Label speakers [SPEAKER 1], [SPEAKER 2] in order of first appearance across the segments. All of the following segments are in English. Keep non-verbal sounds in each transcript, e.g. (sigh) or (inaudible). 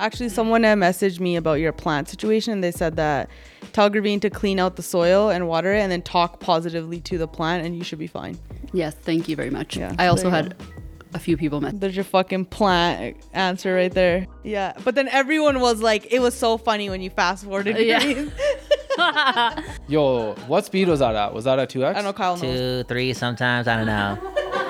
[SPEAKER 1] Actually, someone uh, messaged me about your plant situation. And they said that tell Gravine to clean out the soil and water it, and then talk positively to the plant, and you should be fine.
[SPEAKER 2] Yes, thank you very much.
[SPEAKER 1] Yeah,
[SPEAKER 2] I also
[SPEAKER 1] there you
[SPEAKER 2] had a few people met.
[SPEAKER 1] There's your fucking plant answer right there. Yeah, but then everyone was like, it was so funny when you fast forwarded.
[SPEAKER 2] Yeah. (laughs) (laughs)
[SPEAKER 3] Yo, what speed was that at? Was that at 2x?
[SPEAKER 1] I don't know, Kyle knows.
[SPEAKER 4] Two, three, sometimes I don't know.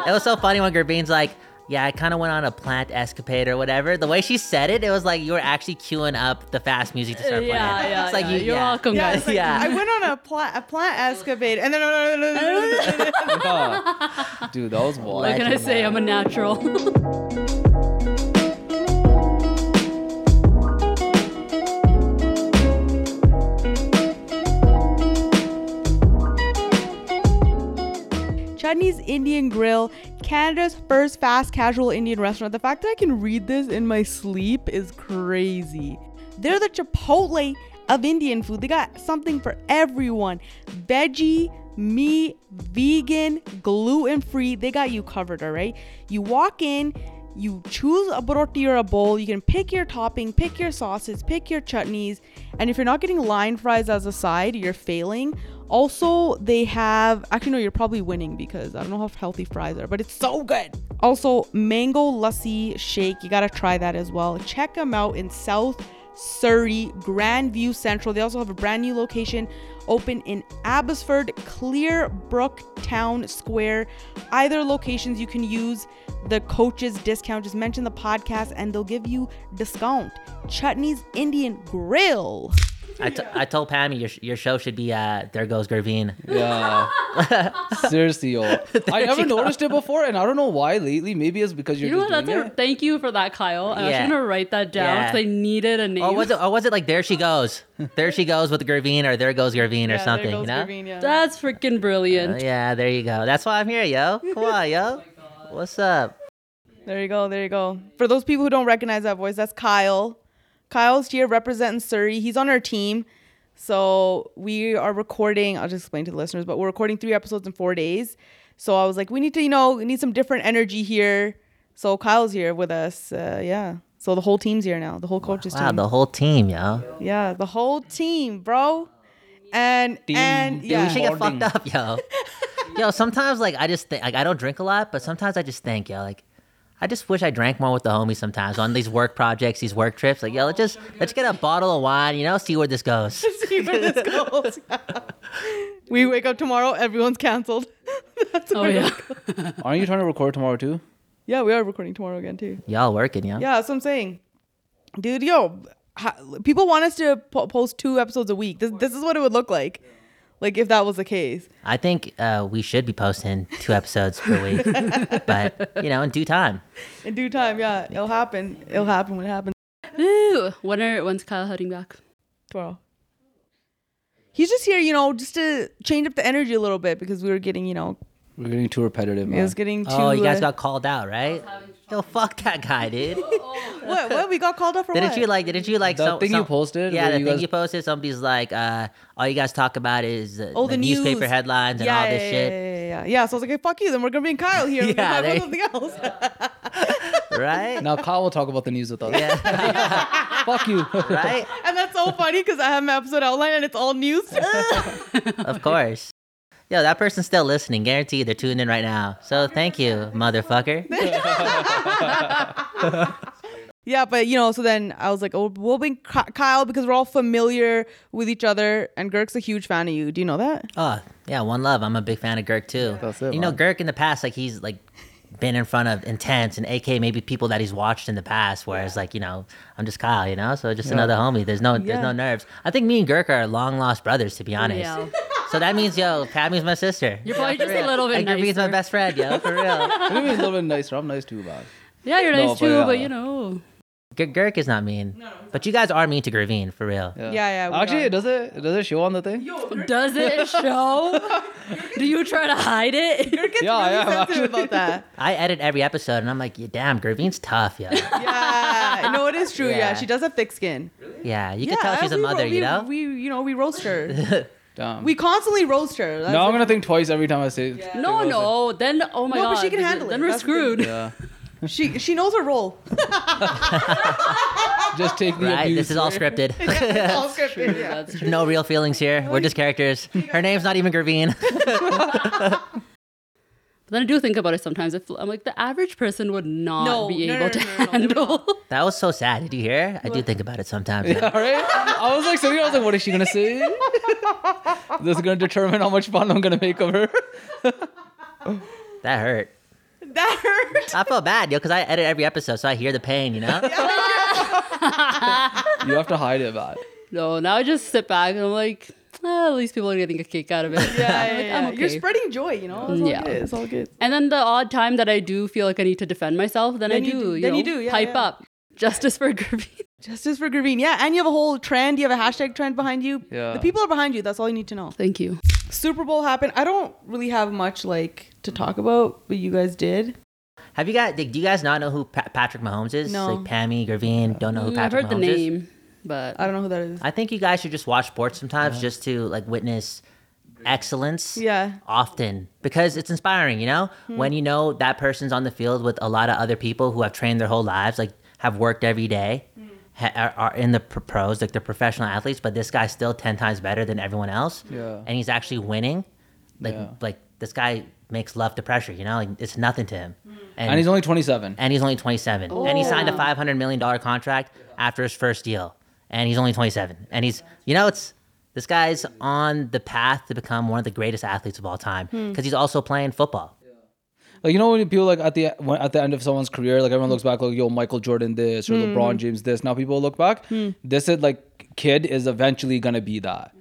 [SPEAKER 4] it was so funny when Gerbine's like, "Yeah, I kind of went on a plant escapade or whatever." The way she said it, it was like you were actually queuing up the fast music to start playing.
[SPEAKER 2] Yeah, yeah,
[SPEAKER 4] It's like
[SPEAKER 2] yeah.
[SPEAKER 4] you,
[SPEAKER 2] You're
[SPEAKER 4] yeah.
[SPEAKER 2] welcome,
[SPEAKER 1] Yeah,
[SPEAKER 2] guys.
[SPEAKER 1] it's like,
[SPEAKER 4] Yeah.
[SPEAKER 1] I went on a plant a plant escapade, and then
[SPEAKER 3] Yeah. (laughs) (laughs) Dude, that was wild.
[SPEAKER 2] What can I say? I'm a natural. (laughs)
[SPEAKER 1] Chutney's Indian Grill, Canada's first fast casual Indian restaurant. The fact that I can read this in my sleep is crazy. They're the Chipotle of Indian food. They got something for everyone veggie, meat, vegan, gluten free. They got you covered, all right? You walk in, you choose a roti or a bowl. You can pick your topping, pick your sauces, pick your chutneys. And if you're not getting line fries as a side, you're failing. Also, they have actually no, you're probably winning because I don't know how healthy fries are, but it's so good. Also, mango lassi shake, you gotta try that as well. Check them out in South Surrey, Grandview Central. They also have a brand new location open in Abbotsford, Clearbrook Town Square. Either locations you can use the coach's discount. Just mention the podcast and they'll give you discount. Chutney's Indian Grill.
[SPEAKER 4] I, t- I told Pammy your, your show should be uh, There Goes Gervine.
[SPEAKER 3] Yeah. (laughs) Seriously, yo. I never noticed it before, and I don't know why lately. Maybe it's because you're
[SPEAKER 2] You know what?
[SPEAKER 3] just
[SPEAKER 2] That's
[SPEAKER 3] doing
[SPEAKER 2] a,
[SPEAKER 3] it.
[SPEAKER 2] thank you for that, Kyle. I'm
[SPEAKER 4] Yeah.
[SPEAKER 2] actually gonna write that down
[SPEAKER 4] Yeah.
[SPEAKER 2] because I needed a name.
[SPEAKER 4] Or was it? Or was it like There She Goes? There She Goes with Gervine, or There Goes Gervine, or
[SPEAKER 1] Yeah, there
[SPEAKER 4] something.
[SPEAKER 1] goes
[SPEAKER 4] You know?
[SPEAKER 1] Gravine, yeah.
[SPEAKER 2] That's freaking brilliant.
[SPEAKER 4] Uh, yeah, there you go. That's why I'm here, yo. Come on, yo. (laughs) What's up?
[SPEAKER 1] There you go. There you go. For those people who don't recognize that voice, that's Kyle. Kyle's here representing Surrey. He's on our team. So we are recording, I'll just explain to the listeners, but we're recording three episodes in four days. So I was like, we need to, you know, we need some different energy here. So Kyle's here with us. Uh, yeah. So the whole team's here now. The whole coaches
[SPEAKER 4] Wow,
[SPEAKER 1] team.
[SPEAKER 4] the whole team, yo.
[SPEAKER 1] yeah, the whole team, bro. And
[SPEAKER 3] Team
[SPEAKER 1] and
[SPEAKER 3] building.
[SPEAKER 1] yeah.
[SPEAKER 4] We should get fucked up, yo. yo, sometimes like I just think like I don't drink a lot, but sometimes I just think, yo, like I just wish I drank more with the homies sometimes on these work projects, these work trips. Like, yo, let's just let's get a bottle of wine, you know, see where this goes. (laughs)
[SPEAKER 1] see where this (laughs) goes. (laughs) we wake up tomorrow, everyone's canceled. That's
[SPEAKER 2] Oh
[SPEAKER 1] where-
[SPEAKER 2] yeah.
[SPEAKER 3] Aren't you trying to record tomorrow too?
[SPEAKER 1] Yeah, we are recording tomorrow again too.
[SPEAKER 4] Y'all working, yo.
[SPEAKER 1] Yeah, that's what I'm saying. Dude, yo, ha- people want us to po- post two episodes a week. This, this is what it would look like. Like if that was the case.
[SPEAKER 4] I think uh, we should be posting two episodes per week, (laughs) but you know, in due time.
[SPEAKER 1] In due time, yeah, it'll happen. It'll happen when it happens
[SPEAKER 2] Ooh, when are when's Kyle heading back?
[SPEAKER 1] tomorrow. He's just here, you know, just to change up the energy a little bit because we were getting, you know,
[SPEAKER 3] We're getting too repetitive,
[SPEAKER 1] it was getting too.
[SPEAKER 4] Oh, you guys
[SPEAKER 1] uh,
[SPEAKER 4] got called out, right? Yo, fuck that guy, dude. (laughs)
[SPEAKER 1] what? What? We got called up for
[SPEAKER 4] Didn't
[SPEAKER 1] what?
[SPEAKER 4] you like? Didn't you like
[SPEAKER 3] The
[SPEAKER 4] some,
[SPEAKER 3] thing you
[SPEAKER 4] some-
[SPEAKER 3] posted
[SPEAKER 4] Yeah,
[SPEAKER 3] where
[SPEAKER 4] the
[SPEAKER 3] you
[SPEAKER 4] thing
[SPEAKER 3] guys-
[SPEAKER 4] you posted. Somebody's like, uh, all you guys talk about is uh,
[SPEAKER 1] Oh,
[SPEAKER 4] the,
[SPEAKER 1] the
[SPEAKER 4] newspaper
[SPEAKER 1] news.
[SPEAKER 4] headlines and
[SPEAKER 1] yeah,
[SPEAKER 4] all this
[SPEAKER 1] yeah,
[SPEAKER 4] shit,
[SPEAKER 1] Yeah, yeah, yeah, yeah. So I was like, hey, fuck you. Then we're gonna bring Kyle here. We're
[SPEAKER 4] Yeah,
[SPEAKER 1] gonna talk about something else. (laughs)
[SPEAKER 4] right?
[SPEAKER 3] Now Kyle will talk about the news with us.
[SPEAKER 4] Yeah, (laughs)
[SPEAKER 3] Fuck you.
[SPEAKER 4] right.
[SPEAKER 1] and that's so funny because I have my episode outline and it's all news.
[SPEAKER 4] Of course. Yo, that person's still listening. Guaranteed, they're tuned in right now. So thank you, motherfucker. (laughs)
[SPEAKER 1] Yeah, but you know, so then I was like, oh, we'll bring Kyle because we're all familiar with each other, and Girk's a huge fan of you. Do you know that?
[SPEAKER 4] Oh, yeah, one love. I'm a big fan of Girk too.
[SPEAKER 3] That's it,
[SPEAKER 4] You know,
[SPEAKER 3] man.
[SPEAKER 4] Girk in the past, like he's like been in front of intense and AK maybe people that he's watched in the past. Whereas like you know, I'm just Kyle. You know, so just another homie. There's no,
[SPEAKER 1] Yeah.
[SPEAKER 4] there's no nerves. I think me and Girk are long lost brothers, to be honest.
[SPEAKER 2] Yeah.
[SPEAKER 4] So that means yo, Pammy's my sister.
[SPEAKER 2] You're probably
[SPEAKER 4] For
[SPEAKER 2] just a little bit
[SPEAKER 4] And Gurbee's my best friend, yo, for real. (laughs)
[SPEAKER 3] Maybe a little bit nicer. I'm nice too, man.
[SPEAKER 2] Yeah, you're
[SPEAKER 3] No,
[SPEAKER 2] nice
[SPEAKER 3] but
[SPEAKER 2] too,
[SPEAKER 3] yeah.
[SPEAKER 2] but you know.
[SPEAKER 4] G- Girk is not mean, but you guys are mean to Gravine, for real.
[SPEAKER 3] Yeah,
[SPEAKER 1] Yeah, yeah,
[SPEAKER 3] Actually,
[SPEAKER 1] are.
[SPEAKER 3] does it does it show on the thing? (laughs)
[SPEAKER 2] Does it (laughs) show? Do you try to hide it?
[SPEAKER 1] Girk gets
[SPEAKER 3] Yeah,
[SPEAKER 1] really
[SPEAKER 3] yeah,
[SPEAKER 1] sensitive
[SPEAKER 3] actually.
[SPEAKER 1] about that. (laughs)
[SPEAKER 4] I edit every episode, and I'm like, yeah, damn, Gravine's tough, yeah.
[SPEAKER 1] Yeah, no, it is true. Yeah,
[SPEAKER 4] Yeah.
[SPEAKER 1] she does have thick skin. Really?
[SPEAKER 4] Yeah, you
[SPEAKER 1] yeah,
[SPEAKER 4] can tell she's a
[SPEAKER 1] we ro-
[SPEAKER 4] mother,
[SPEAKER 1] we,
[SPEAKER 4] you know.
[SPEAKER 1] We, you know, we roast her.
[SPEAKER 3] Damn.
[SPEAKER 1] we constantly roast her. That's
[SPEAKER 3] now I'm gonna think twice every time I say.
[SPEAKER 2] No, no. Then oh my
[SPEAKER 1] No,
[SPEAKER 2] god.
[SPEAKER 1] but she can handle it.
[SPEAKER 2] Then we're
[SPEAKER 1] That's
[SPEAKER 2] screwed.
[SPEAKER 3] Yeah.
[SPEAKER 1] She she knows her role. (laughs)
[SPEAKER 3] just take the
[SPEAKER 4] Right?
[SPEAKER 3] abuse.
[SPEAKER 4] This is all scripted. (laughs)
[SPEAKER 1] It's all (laughs) scripted, yeah.
[SPEAKER 2] That's true.
[SPEAKER 4] no real feelings here. We're just characters. Her name's not even Gravine.
[SPEAKER 2] But then I do think about it sometimes. I feel- I'm like, the average person would not
[SPEAKER 1] No,
[SPEAKER 2] be
[SPEAKER 1] no,
[SPEAKER 2] able
[SPEAKER 1] no,
[SPEAKER 2] to
[SPEAKER 1] no, no, no, they
[SPEAKER 2] handle.
[SPEAKER 4] That was so sad. Did you hear? I do think about it sometimes.
[SPEAKER 3] Yeah, right? I was like so I was like, what is she gonna say? this is gonna determine how much fun I'm gonna make of her.
[SPEAKER 4] That hurt.
[SPEAKER 1] That hurt.
[SPEAKER 4] I feel bad, yo, because I edit every episode, so I hear the pain, you know? (laughs)
[SPEAKER 3] You have to hide it, man.
[SPEAKER 2] No, now I just sit back and I'm like, "Ah, at least people are getting a kick out of it. (laughs)
[SPEAKER 1] Yeah, yeah,
[SPEAKER 2] Like,
[SPEAKER 1] yeah.
[SPEAKER 2] I'm
[SPEAKER 1] You're spreading joy, you know? It's all
[SPEAKER 2] Yeah.
[SPEAKER 1] good. It's all good.
[SPEAKER 2] And then the odd time that I do feel like I need to defend myself, then, I
[SPEAKER 1] Then you
[SPEAKER 2] do.
[SPEAKER 1] do-
[SPEAKER 2] You
[SPEAKER 1] then
[SPEAKER 2] know,
[SPEAKER 1] you do, yeah,
[SPEAKER 2] pipe
[SPEAKER 1] yeah.
[SPEAKER 2] up. Justice for Gravine.
[SPEAKER 1] Justice for Gravine. Yeah, and you have a whole trend. You have a hashtag trend behind you.
[SPEAKER 3] Yeah.
[SPEAKER 1] The people are behind you. That's all you need to know.
[SPEAKER 2] Thank you.
[SPEAKER 1] Super Bowl happened. I don't really have much like to talk about, but you guys did.
[SPEAKER 4] Have you guys, do you guys not know who pa- Patrick Mahomes is?
[SPEAKER 1] No.
[SPEAKER 4] Like Pammy, Gravine, don't know who
[SPEAKER 2] Mm, I've
[SPEAKER 4] Patrick
[SPEAKER 2] heard the
[SPEAKER 4] Mahomes is?
[SPEAKER 2] name, but
[SPEAKER 1] I don't know who that is.
[SPEAKER 4] I think you guys should just watch sports sometimes just to like witness excellence.
[SPEAKER 1] Yeah.
[SPEAKER 4] Often because it's inspiring, you know?
[SPEAKER 1] Hmm.
[SPEAKER 4] When you know that person's on the field with a lot of other people who have trained their whole lives, like have worked every day. Ha- are, are in the pros, like they're professional athletes, but this guy's still 10 times better than everyone else.
[SPEAKER 3] Yeah.
[SPEAKER 4] And he's actually winning. Like,
[SPEAKER 3] Yeah.
[SPEAKER 4] like this guy makes love to pressure, you know? Like it's nothing to him.
[SPEAKER 3] And he's only 27.
[SPEAKER 4] and he's only 27 and he signed a
[SPEAKER 2] Oh.
[SPEAKER 4] 500 million dollar contract after his first deal and he's only 27 and he's you know it's this guy's on the path to become one of the greatest athletes of all time hmm. because he's also playing football
[SPEAKER 3] Like you know when people like at the when, at the end of someone's career, like everyone looks back like yo Michael Jordan this or hmm. LeBron James this. Now people look back. Hmm. This is like kid is eventually gonna be that.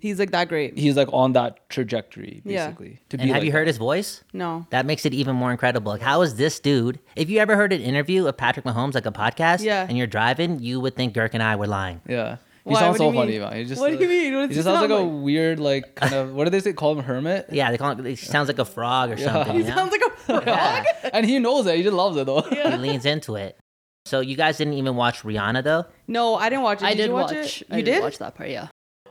[SPEAKER 1] He's like that great.
[SPEAKER 3] He's like on that trajectory
[SPEAKER 1] Yeah.
[SPEAKER 3] basically. To
[SPEAKER 4] and have
[SPEAKER 3] like
[SPEAKER 4] you heard
[SPEAKER 3] that.
[SPEAKER 4] his voice
[SPEAKER 1] No.
[SPEAKER 4] that makes it even more incredible like how is this dude if you ever heard an interview of patrick mahomes like a podcast
[SPEAKER 1] Yeah.
[SPEAKER 4] and you're driving you would think girk and i were lying
[SPEAKER 3] Yeah. He
[SPEAKER 1] Why?
[SPEAKER 3] sounds
[SPEAKER 1] What
[SPEAKER 3] so funny,
[SPEAKER 1] mean?
[SPEAKER 3] man. He just
[SPEAKER 1] What do you mean? What
[SPEAKER 3] He
[SPEAKER 1] does
[SPEAKER 3] just sounds like
[SPEAKER 1] sound
[SPEAKER 3] a weird like kind of what do they say? Call him Kermit. (laughs)
[SPEAKER 4] yeah they call him he sounds like a frog or something
[SPEAKER 1] He
[SPEAKER 4] you know?
[SPEAKER 1] sounds like a frog.
[SPEAKER 4] Yeah. (laughs)
[SPEAKER 3] and he knows it. He just loves it though.
[SPEAKER 4] he (laughs) leans into it so you guys didn't even watch rihanna though
[SPEAKER 1] No, I didn't watch it.
[SPEAKER 2] I did
[SPEAKER 1] you watch,
[SPEAKER 2] watch.
[SPEAKER 1] it?
[SPEAKER 2] I
[SPEAKER 1] You
[SPEAKER 2] did
[SPEAKER 1] did?
[SPEAKER 2] watch that part. Yeah.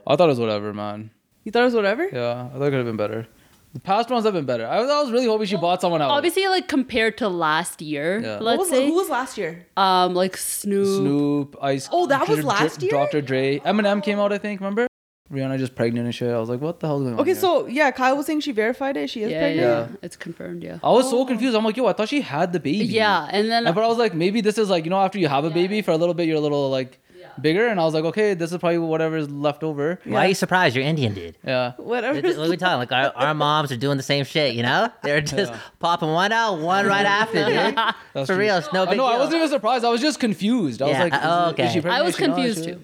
[SPEAKER 3] I thought it was whatever, man.
[SPEAKER 1] You thought it was whatever?
[SPEAKER 3] Yeah, I thought it could have been better. The past ones have been better. I was, I was really hoping she bought someone else.
[SPEAKER 2] Obviously, like compared to last year,
[SPEAKER 3] Yeah.
[SPEAKER 1] What
[SPEAKER 2] let's
[SPEAKER 1] was,
[SPEAKER 2] say,
[SPEAKER 1] who was last year?
[SPEAKER 2] um, like Snoop.
[SPEAKER 3] Snoop, Ice.
[SPEAKER 1] Oh, that was
[SPEAKER 3] Dr-
[SPEAKER 1] last year?
[SPEAKER 3] Dr. Dre, Eminem came out. I think. Remember? Rihanna just pregnant and shit. I was like, what the hell is going on?
[SPEAKER 1] Okay,
[SPEAKER 3] here?
[SPEAKER 1] so yeah, Kyle was saying she verified it. She is
[SPEAKER 2] Yeah,
[SPEAKER 1] pregnant.
[SPEAKER 2] yeah,
[SPEAKER 3] Yeah.
[SPEAKER 2] it's confirmed. Yeah.
[SPEAKER 3] I was so confused. I'm like, yo, I thought she had the baby.
[SPEAKER 2] Yeah, and then
[SPEAKER 3] And, but I was like, maybe this is like, you know, after you have a baby for a little bit, you're a little like bigger. And I was like, okay, this is probably whatever is left over.
[SPEAKER 4] why are you surprised you're indian dude
[SPEAKER 3] Yeah.
[SPEAKER 1] Whatever.
[SPEAKER 4] What are we talking? Like our, our moms are doing the same shit, you know? They're just popping one out, one right after, dude. (laughs)
[SPEAKER 3] That's
[SPEAKER 4] For
[SPEAKER 3] true.
[SPEAKER 4] real, it's no
[SPEAKER 3] I
[SPEAKER 4] big
[SPEAKER 3] know. I wasn't even surprised. I was just confused. I was
[SPEAKER 4] Yeah,
[SPEAKER 3] like,
[SPEAKER 4] oh,
[SPEAKER 3] is- is she
[SPEAKER 4] okay.
[SPEAKER 2] I was
[SPEAKER 3] Is she not?
[SPEAKER 2] confused too.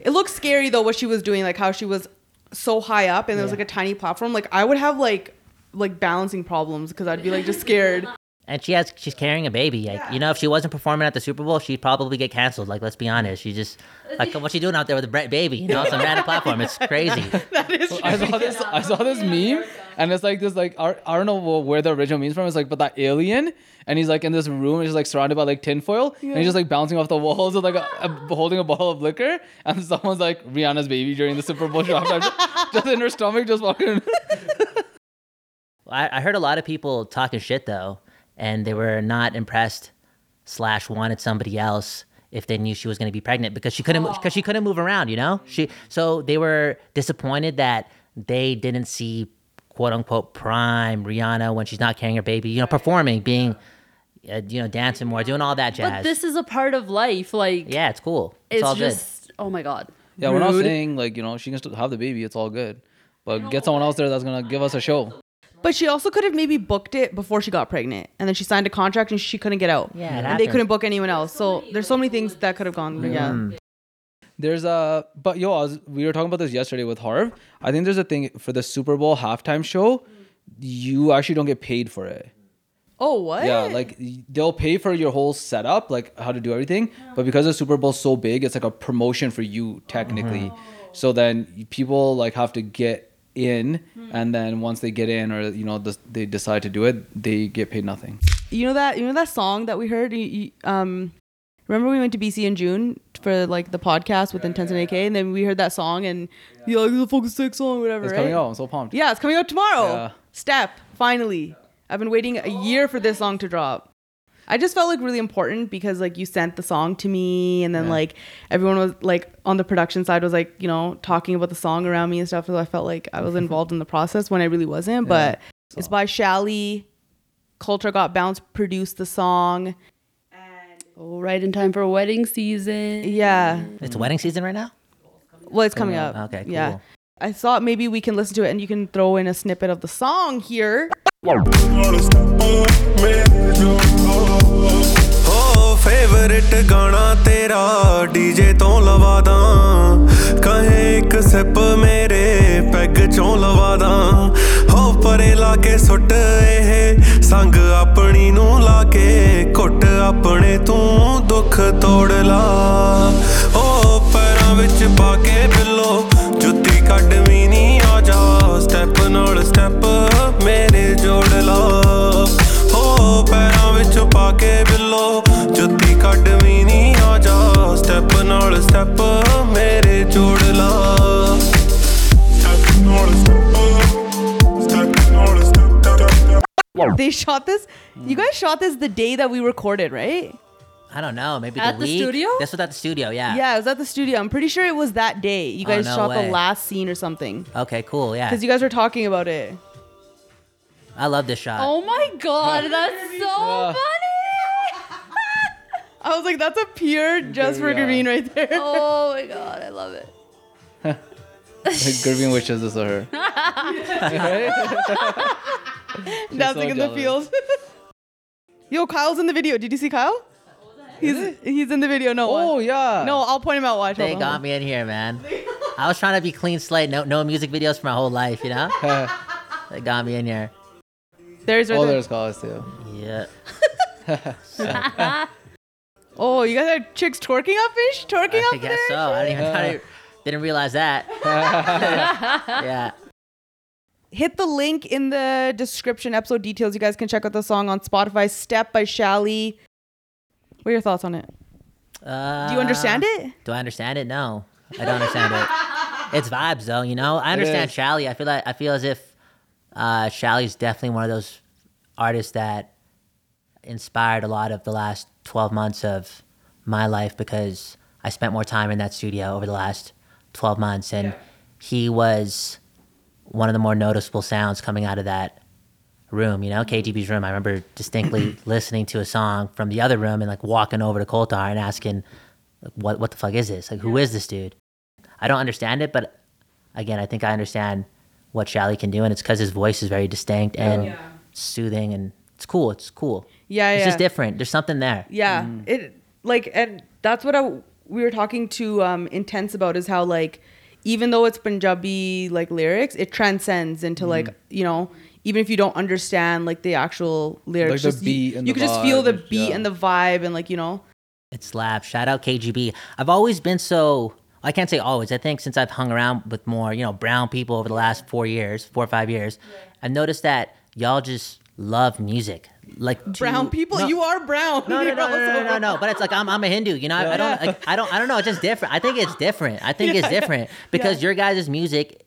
[SPEAKER 1] it looked scary though what she was doing, like how she was so high up and there was like a tiny platform. Like I would have like like balancing problems because I'd be like just scared.
[SPEAKER 4] And she has, she's carrying a baby. Like, you know, if she wasn't performing at the Super Bowl, she'd probably get canceled. Like, let's be honest. She just, like, what's she doing out there with a bre- baby? You know, some random platform. It's crazy. (laughs)
[SPEAKER 1] that is true.
[SPEAKER 3] I saw this. I saw this meme, and it's like this. Like I, I don't know where the original meme's from. It's like, but that alien, and he's like in this room, and he's like surrounded by like tinfoil, and he's just like bouncing off the walls with like a, a- holding a bottle of liquor, and someone's like Rihanna's baby during the Super Bowl shot, (laughs) just in her stomach, just walking. (laughs)
[SPEAKER 4] I, I heard a lot of people talking shit, though, and they were not impressed slash wanted somebody else if they knew she was going to be pregnant because she couldn't because she couldn't move around you know she so they were disappointed that they didn't see quote unquote prime rihanna when she's not carrying her baby you know performing being uh, you know dancing more doing all that jazz
[SPEAKER 2] But this is a part of life. Like,
[SPEAKER 4] yeah it's cool it's,
[SPEAKER 2] it's
[SPEAKER 4] all good
[SPEAKER 2] just, oh my god.
[SPEAKER 3] Yeah, we're not saying like you know she can still have the baby. It's all good, but get someone else there that's gonna give us a show.
[SPEAKER 1] But she also could have maybe booked it before she got pregnant, and then she signed a contract and she couldn't get out.
[SPEAKER 4] Yeah, it
[SPEAKER 1] and they couldn't book anyone else. So there's so many things that could have gone. Yeah.
[SPEAKER 4] Mm.
[SPEAKER 3] There's a but yo, I was, we were talking about this yesterday with Harv. I think there's a thing for the Super Bowl halftime show. You actually don't get paid for it.
[SPEAKER 1] Oh what?
[SPEAKER 3] Yeah, like they'll pay for your whole setup, like how to do everything. But because the Super Bowl's so big, it's like a promotion for you technically. So then people like have to get in, and then once they get in, or you know, they decide to do it, they get paid nothing.
[SPEAKER 1] you know that you know that song that we heard. You, you- um, remember we went to BC in June for like the podcast with Intense and AK, and then we heard that song, and you're like the Focus Six song, whatever.
[SPEAKER 3] It's
[SPEAKER 1] right?
[SPEAKER 3] coming out. I'm so pumped.
[SPEAKER 1] Yeah, it's coming out tomorrow.
[SPEAKER 3] Yeah.
[SPEAKER 1] Step finally. I've been waiting a year for this song to drop. I just felt like really important because like you sent the song to me and then
[SPEAKER 3] Yeah.
[SPEAKER 1] like everyone was like on the production side was like, you know, talking about the song around me and stuff. So I felt like I was (laughs) involved in the process when I really wasn't. But it's by Shally. Culture Got Bounce produced the song.
[SPEAKER 2] Oh, right in time for wedding season.
[SPEAKER 1] Yeah.
[SPEAKER 4] It's wedding season right now.
[SPEAKER 1] Well, it's coming
[SPEAKER 3] Coming
[SPEAKER 1] up.
[SPEAKER 4] Okay,
[SPEAKER 1] Yeah. I thought maybe we can listen to it and you can throw in a snippet of the song here.
[SPEAKER 5] ਹੋ favourite ਗਾਣਾ ਤੇਰਾ DJ ਤੋਂ ਲਵਾ ਦਾਂ। ਕਹੇ ਇੱਕ SIP ਮੇਰੇ peg ਚੋਂ ਲਵਾ ਦਾਂ। ਹੋ ਪਰੇ ਲਾ ਕੇ ਸੁੱਟ ਇਹ ਸੰਗ ਆਪਣੀ ਨੂੰ ਲਾ ਕੇ। ਘੁੱਟ ਆਪਣੇ ਤੂੰ ਦੁੱਖ ਤੋੜ ਲਾ। ਓ ਪੈਰਾਂ ਵਿੱਚ ਪਾ ਕੇ ਬਿੱਲੋ, ਜੁੱਤੀ ਕੱਢ ਵੀ ਨਹੀਂ ਆ ਜਾ ਸਟੈਪ ਨਾਲ ਸਟੈਪ ਮੇਰੇ ਜੋੜ ਲਾ। ਹੋ ਪੈਰਾਂ ਵਿੱਚ ਪਾ ਕੇ ਬਿੱਲੋ ਜੁੱਤੀ ਕੱਢ ਵੀ ਨਹੀਂ ਆ ਜਾ ਸਟੈਪ ਨਾਲ ਸਟੈਪ ਮੇਰੇ ਜੋੜ ਲਾ ਸਟੈਪ ਨਾਲ ਸਟੈਪ ਸਟੈਪ ਨਾਲ step
[SPEAKER 1] They shot this. You guys shot this the day that we recorded, right?
[SPEAKER 4] I don't know. Maybe
[SPEAKER 2] At
[SPEAKER 4] the
[SPEAKER 2] the
[SPEAKER 4] week.
[SPEAKER 2] studio?
[SPEAKER 4] This was at the studio. Yeah.
[SPEAKER 1] Yeah, it was at the studio. I'm pretty sure it was that day. You
[SPEAKER 4] Oh,
[SPEAKER 1] guys
[SPEAKER 4] no
[SPEAKER 1] shot
[SPEAKER 4] way.
[SPEAKER 1] the last scene or something.
[SPEAKER 4] Okay. Cool. Yeah.
[SPEAKER 1] Because you guys were talking about it.
[SPEAKER 4] I love this shot.
[SPEAKER 2] Oh my god, that's so
[SPEAKER 3] Yeah.
[SPEAKER 2] funny.
[SPEAKER 1] I was like, that's a pure just for
[SPEAKER 3] Yeah.
[SPEAKER 1] Right there.
[SPEAKER 2] Oh my god, I love it.
[SPEAKER 3] Like (laughs) Gurveen wishes this were her. (laughs)
[SPEAKER 1] Dancing
[SPEAKER 3] so
[SPEAKER 1] in the
[SPEAKER 3] jealous.
[SPEAKER 1] fields. (laughs) Yo, Kyle's in the video. Did you see Kyle? He's he's in the video. No.
[SPEAKER 3] Oh
[SPEAKER 1] one.
[SPEAKER 3] yeah.
[SPEAKER 1] No, I'll point him out. Watch.
[SPEAKER 4] They
[SPEAKER 1] Hold on,
[SPEAKER 4] got me in here, man. I was trying to be clean slate. No, no music videos for my whole life. You know. They got me in here.
[SPEAKER 1] There's right
[SPEAKER 3] oh,
[SPEAKER 1] there.
[SPEAKER 3] there's college too.
[SPEAKER 4] Yeah.
[SPEAKER 1] Oh, you guys are chicks twerking up fish? Twerking
[SPEAKER 4] I
[SPEAKER 1] up
[SPEAKER 4] guess
[SPEAKER 1] there?
[SPEAKER 4] so. I didn't even I didn't, didn't realize that. (laughs) yeah.
[SPEAKER 1] Hit the link in the description, episode details. You guys can check out the song on Spotify, Step by Shally. What are your thoughts on it?
[SPEAKER 4] Uh,
[SPEAKER 1] Do you understand it?
[SPEAKER 4] Do I understand it? No, I don't understand it. (laughs) It's vibes though, you know. I understand
[SPEAKER 3] is.
[SPEAKER 4] Shally. I feel like I feel as if uh, Shally's definitely one of those artists that inspired a lot of the last twelve months of my life because I spent more time in that studio over the last twelve months, and he was one of the more noticeable sounds coming out of that room, you know, KGB's room. I remember distinctly (clears throat) listening to a song from the other room and like walking over to Coltar and asking, like, what what the fuck is this? Like, who is this dude? I don't understand it, but again, I think I understand what Shally can do, and it's because his voice is very distinct and soothing, and it's cool. It's cool.
[SPEAKER 1] Yeah,
[SPEAKER 4] It's
[SPEAKER 1] yeah.
[SPEAKER 4] just different. There's something there.
[SPEAKER 1] Yeah, it like and that's what I we were talking to um intense about is how like even though it's Punjabi like lyrics, it transcends into like you know even if you don't understand like the actual lyrics,
[SPEAKER 3] the
[SPEAKER 1] just, you-
[SPEAKER 3] beat
[SPEAKER 1] you,
[SPEAKER 3] and the
[SPEAKER 1] could just feel the beat
[SPEAKER 3] yeah.
[SPEAKER 1] and the vibe and like you know
[SPEAKER 4] It slaps. Shout out KGB. I've always been so. I can't say always. I think since I've hung around with more, you know, brown people over the last four years, four or five years, I've noticed that y'all just love music. Like to-
[SPEAKER 1] brown people.
[SPEAKER 4] No.
[SPEAKER 1] You are brown.
[SPEAKER 4] No, no, no, no, no, no, no, no. But it's like I'm, I'm a Hindu. You know, I, I don't, like, I don't, I don't know. It's just different. I think it's different. I think it's different (laughs) because your guys' music,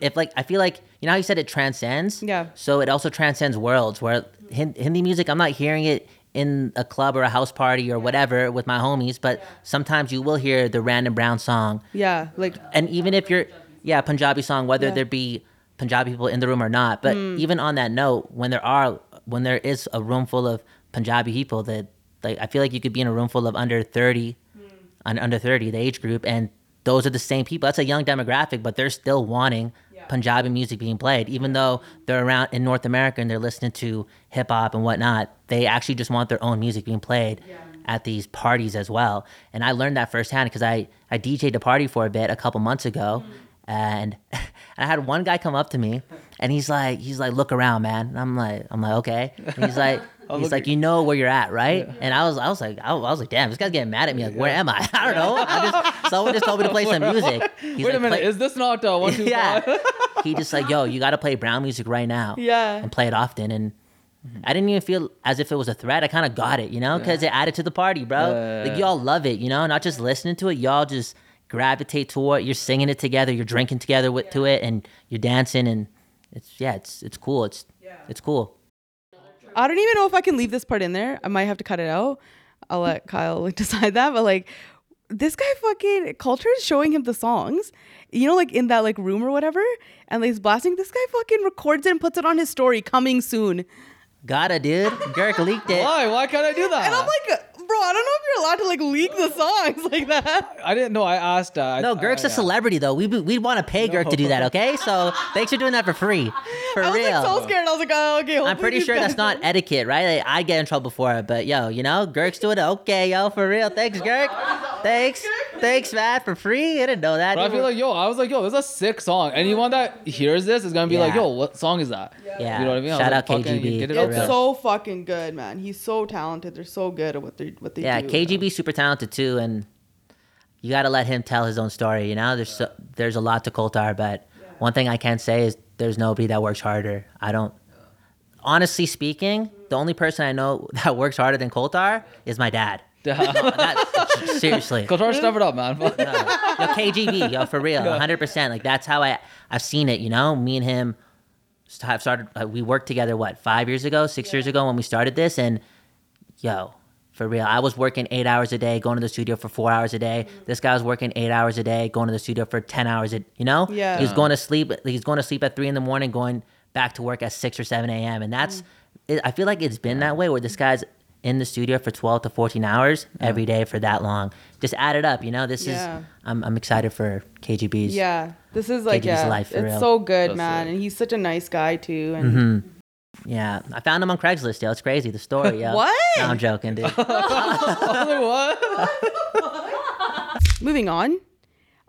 [SPEAKER 4] if like, I feel like you know how you said it transcends.
[SPEAKER 1] Yeah.
[SPEAKER 4] So it also transcends worlds. Where Hindi music, I'm not hearing it in a club or a house party or whatever with my homies, but sometimes you will hear the random brown song,
[SPEAKER 1] Yeah, like
[SPEAKER 4] and even if you're, yeah, Punjabi song, whether
[SPEAKER 1] Yeah. Mm.
[SPEAKER 4] there be Punjabi people in the room or not. But even on that note, when there are, when there is a room full of Punjabi people, that like I feel like you could be in a room full of under thirty,
[SPEAKER 1] Mm.
[SPEAKER 4] un- under thirty, the age group, and those are the same people. That's a young demographic, but they're still wanting Punjabi music being played, even though they're around in North America and they're listening to hip hop and whatnot. They actually just want their own music being played at these parties as well. And I learned that firsthand because I I DJ'd a party for a bit a couple months ago, (laughs) and I had one guy come up to me, and he's like he's like look around, man. And I'm like I'm like okay. And he's like. (laughs) He's like, you know where you're at, right? And I was, I was like, I was, like, damn, this guy's getting mad at me. Like, where am I? (laughs) I don't know. I just, someone just told me to play some music. He's
[SPEAKER 3] Wait
[SPEAKER 4] like,
[SPEAKER 3] a minute. Is this not uh, one two
[SPEAKER 4] yeah. he just like, yo, you got to play brown music right now.
[SPEAKER 1] Yeah.
[SPEAKER 4] And play it often. And I didn't even feel as if it was a threat. I kind of got it, you know, because it added to the party, bro.
[SPEAKER 3] Yeah.
[SPEAKER 4] Like y'all love it, you know, not just listening to it. Y'all just gravitate toward. it. You're singing it together. You're drinking together with to it, and you're dancing, and it's yeah, it's it's cool. It's it's cool.
[SPEAKER 1] I don't even know if I can leave this part in there. I might have to cut it out. I'll let (laughs) Kyle like, (laughs) decide that. But like, this guy fucking culture is showing him the songs. You know, like in that like room or whatever, and like he's blasting. This guy fucking records it and puts it on his story. Coming soon.
[SPEAKER 4] Gotta, dude. Girk leaked it.
[SPEAKER 3] Why? Why can't I do that?
[SPEAKER 1] And I'm like, bro, I don't know if you're allowed to like leak the songs like that.
[SPEAKER 3] I didn't know. I asked. Uh,
[SPEAKER 4] No,
[SPEAKER 3] I-
[SPEAKER 4] Girk's
[SPEAKER 3] I-
[SPEAKER 4] a celebrity though. We we want to pay Girk to do that, okay? So thanks for doing that for free, for
[SPEAKER 1] I was
[SPEAKER 4] real.
[SPEAKER 1] like so scared. I was like, oh, okay.
[SPEAKER 4] I'm pretty sure that's not etiquette, right? Like, I get in trouble for it, but yo, you know, Girk's doing it. Okay, yo, for real. Thanks, Girk. Thanks, thanks, Matt, for free. I didn't know that.
[SPEAKER 3] But I feel like, yo, I was like, yo, this is a sick song. Anyone that hears this is gonna be like, yo, what song is that?
[SPEAKER 4] Yeah.
[SPEAKER 3] You know what I mean?
[SPEAKER 4] Shout
[SPEAKER 3] like,
[SPEAKER 4] out
[SPEAKER 3] fucking
[SPEAKER 4] KGB.
[SPEAKER 3] It
[SPEAKER 1] It's so fucking good, man. He's so talented. They're so good at what they what they
[SPEAKER 4] yeah,
[SPEAKER 1] do.
[SPEAKER 4] KGB super talented too, and you got to let him tell his own story. You know, there's so, there's a lot to Koltar, but one thing I can say is there's nobody that works harder. I don't. Honestly speaking, the only person I know (laughs) that works harder than Koltar is my dad. (laughs) That- (laughs) seriously.
[SPEAKER 3] Qatar, step it up, man.
[SPEAKER 4] yo, KGB, yo, for real, 100%. Like, that's how I, I've seen it, you know? Me and him st- have started, uh, we worked together, what, five years ago, six years ago when we started this? And, yo, for real, I was working eight hours a day, going to the studio for four hours a day. Mm-hmm. This guy was working eight hours a day, going to the studio for 10 hours, a, you know?
[SPEAKER 1] Yeah.
[SPEAKER 4] He's going to sleep, he's going to sleep at three in the morning, going back to work at 6 or 7 a.m. And that's, mm. it, I feel like it's been that way where this mm. guy's in the studio for 12 to 14 hours every day for that long. Just add it up, you know? This
[SPEAKER 1] Yeah.
[SPEAKER 4] is, I'm, I'm excited for KGB's.
[SPEAKER 1] Yeah, this is like
[SPEAKER 4] KGB's
[SPEAKER 1] yeah,
[SPEAKER 4] life, for
[SPEAKER 1] it's
[SPEAKER 4] real.
[SPEAKER 1] so good,
[SPEAKER 3] That's
[SPEAKER 1] man,
[SPEAKER 3] sick.
[SPEAKER 1] and he's such a nice guy too. And
[SPEAKER 4] Mm-hmm. Yeah. I found him on Craigslist, yo. It's crazy, the story, (laughs) yo.
[SPEAKER 1] What?
[SPEAKER 4] No, I'm joking, dude. (laughs)
[SPEAKER 3] what?
[SPEAKER 1] moving on,